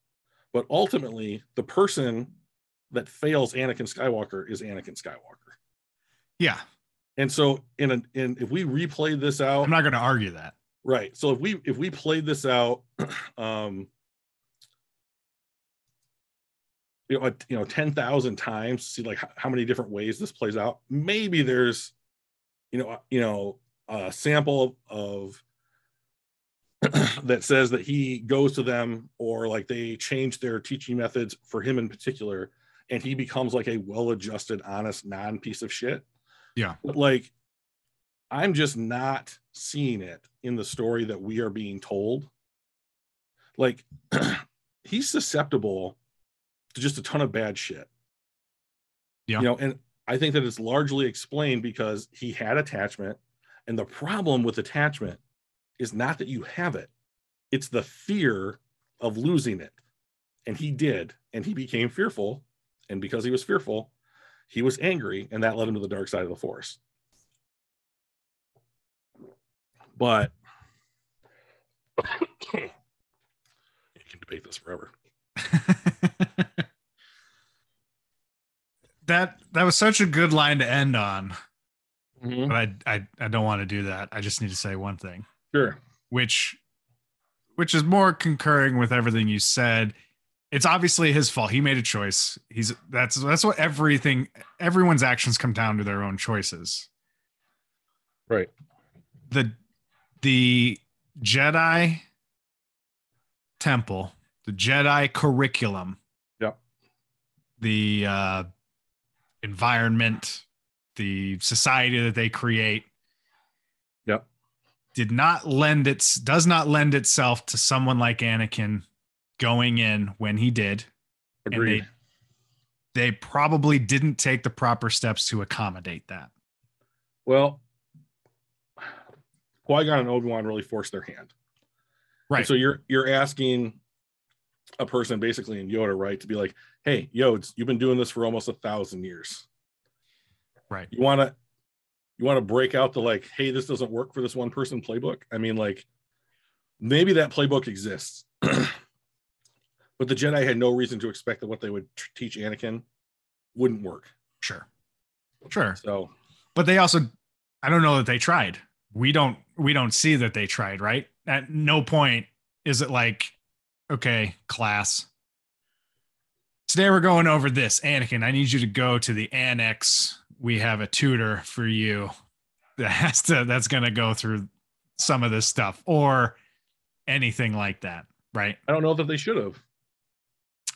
but ultimately, the person that fails Anakin Skywalker is Anakin Skywalker. yeah. And so, in a in if we replay this out, I'm not going to argue that. right? So if we if we played this out, <clears throat> um, you know, you know, ten thousand times, see like how, how many different ways this plays out. Maybe there's, you know, you know, a sample of <clears throat> that says that he goes to them or like they change their teaching methods for him in particular, and he becomes like a well-adjusted, honest, non-piece of shit. Yeah. But like, I'm just not seeing it in the story that we are being told. Like, <clears throat> he's susceptible to just a ton of bad shit. Yeah. You know, and I think that it's largely explained because he had attachment. And the problem with attachment is not that you have it, it's the fear of losing it. And he did. And he became fearful and because he was fearful, he was angry, and that led him to the dark side of the force. But <coughs> you can debate this forever. <laughs> that that was such a good line to end on, Mhm. but I I I don't want to do that. I just need to say one thing, Sure. which which is more concurring with everything you said. It's obviously his fault. He made a choice. He's that's that's what everything everyone's actions come down to their own choices. Right. The the Jedi temple, the Jedi curriculum, Yep. the uh, environment, the society that they create. Did not lend its does not lend itself to someone like Anakin going in when he did. Agreed. they they probably didn't take the proper steps to accommodate that. well, Qui Gon and Obi Wan really forced their hand. Right. And so you're you're asking a person basically in Yoda, right, to be like, "Hey, Yodes, you've been doing this for almost a thousand years. right. You want to you want to break out the like, hey, this doesn't work for this one person playbook. I mean, like, maybe that playbook exists, <clears throat> but the Jedi had no reason to expect that what they would t- teach Anakin wouldn't work. Sure. Sure. So But they also I don't know that they tried. We don't we don't see that they tried, right? At no point is it like, okay, class. Today we're going over this. Anakin, I need you to go to the annex. We have a tutor for you that has to that's gonna go through some of this stuff or anything like that, right? I don't know that they should have.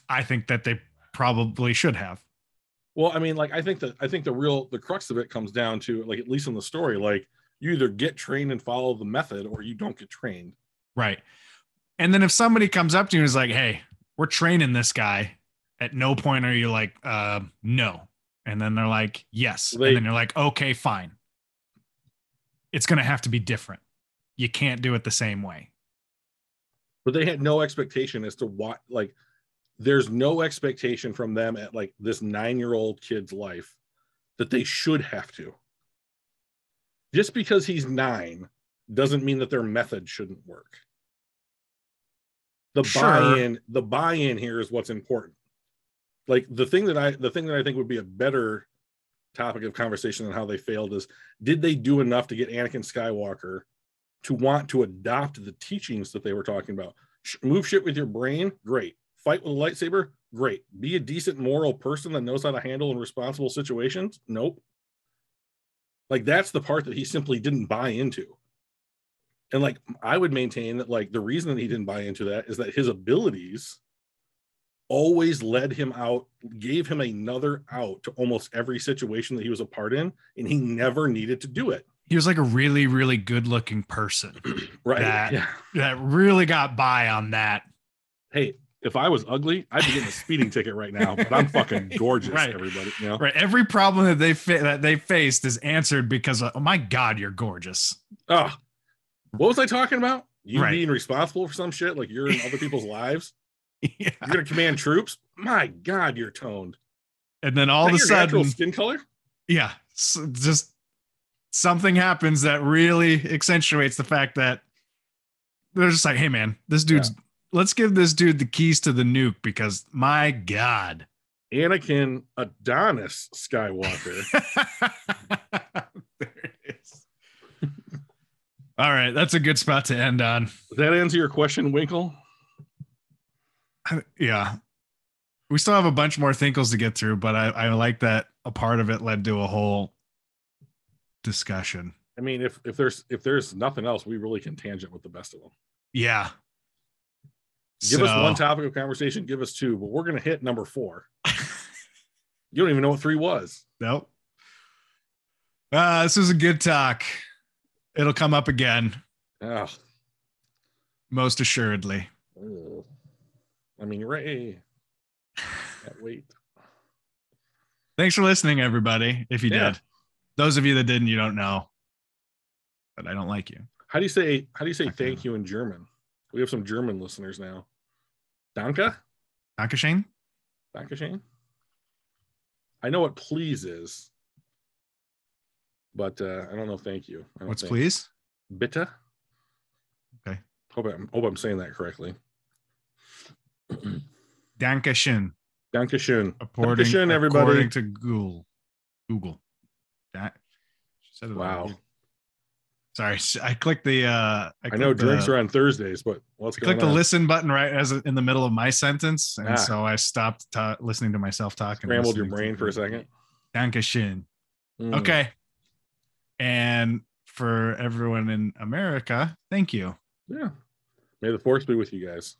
I think that they probably should have. Well, I mean, like I think that I think the real the crux of it comes down to like at least in the story, like you either get trained and follow the method or you don't get trained. Right. And then if somebody comes up to you and is like, hey, we're training this guy, at no point are you like, uh, no. And then they're like, yes. They- and then you're like, okay, fine. It's going to have to be different. You can't do it the same way. But they had no expectation as to what like there's no expectation from them at like this nine year old kid's life that they should have to. Just because he's nine doesn't mean that their method shouldn't work. The Sure. buy-in, the buy-in here is what's important. Like the thing that I the thing that I think would be a better topic of conversation than how they failed is did they do enough to get Anakin Skywalker to want to adopt the teachings that they were talking about? Move shit with your brain, great. Fight with a lightsaber, great. Be a decent moral person that knows how to handle in responsible situations, nope. Like that's the part that he simply didn't buy into. And like I would maintain that like the reason that he didn't buy into that is that his abilities always led him out, gave him another out to almost every situation that he was a part in, and he never needed to do it. He was like a really, really good looking person <clears throat> Right. That- Yeah. that really got by on that. Hey, if I was ugly, I'd be getting a speeding <laughs> ticket right now, but I'm fucking gorgeous, Right. everybody. You know? Right. Every problem that they fa- that they faced is answered because, of, oh my God, you're gorgeous. Oh, what was I talking about? You Right. being responsible for some shit, like you're in other people's <laughs> lives. Yeah. You're gonna command troops. My God, you're toned. And then all of a Is that your natural sudden, skin color. yeah, s- just something happens that really accentuates the fact that they're just like, hey man, this dude's let's give this dude the keys to the nuke because my God. Anakin Adonis Skywalker. <laughs> there it is. <laughs> All right, that's a good spot to end on. Does that answer your question, Winkle? Yeah. We still have a bunch more thinkles to get through, but I, I like that a part of it led to a whole discussion. I mean, if if there's if there's nothing else, we really can tangent with the best of them. Yeah. Give us one topic of conversation, give us two, but we're gonna hit number four. <laughs> You don't even know what three was. Nope. Uh, this was a good talk. It'll come up again, Oh, most assuredly. I mean, Rey. Can't wait. Thanks for listening, everybody. If you Yeah. did, those of you that didn't, you don't know, but I don't like you. How do you say how do you say thank you in German? We have some German listeners now. Danke? Dankeschön. Dankeschön? I know what please is, but uh, I don't know. Thank you. What's think. please? Bitte. Okay. Hope I'm hope I'm saying that correctly. Dankeschön. Dankeschön. According, Dankeschön, everybody. according to Google. Google. That, she said it Wow. already. Sorry, I clicked the. uh I know drinks are on Thursdays, but what's I going clicked the listen button right as in the middle of my sentence, and Ah. so I stopped ta- listening to myself talk. and Scrambled your brain for a second. Dankeschön. Mm. Okay. And for everyone in America, thank you. Yeah. May the force be with you guys.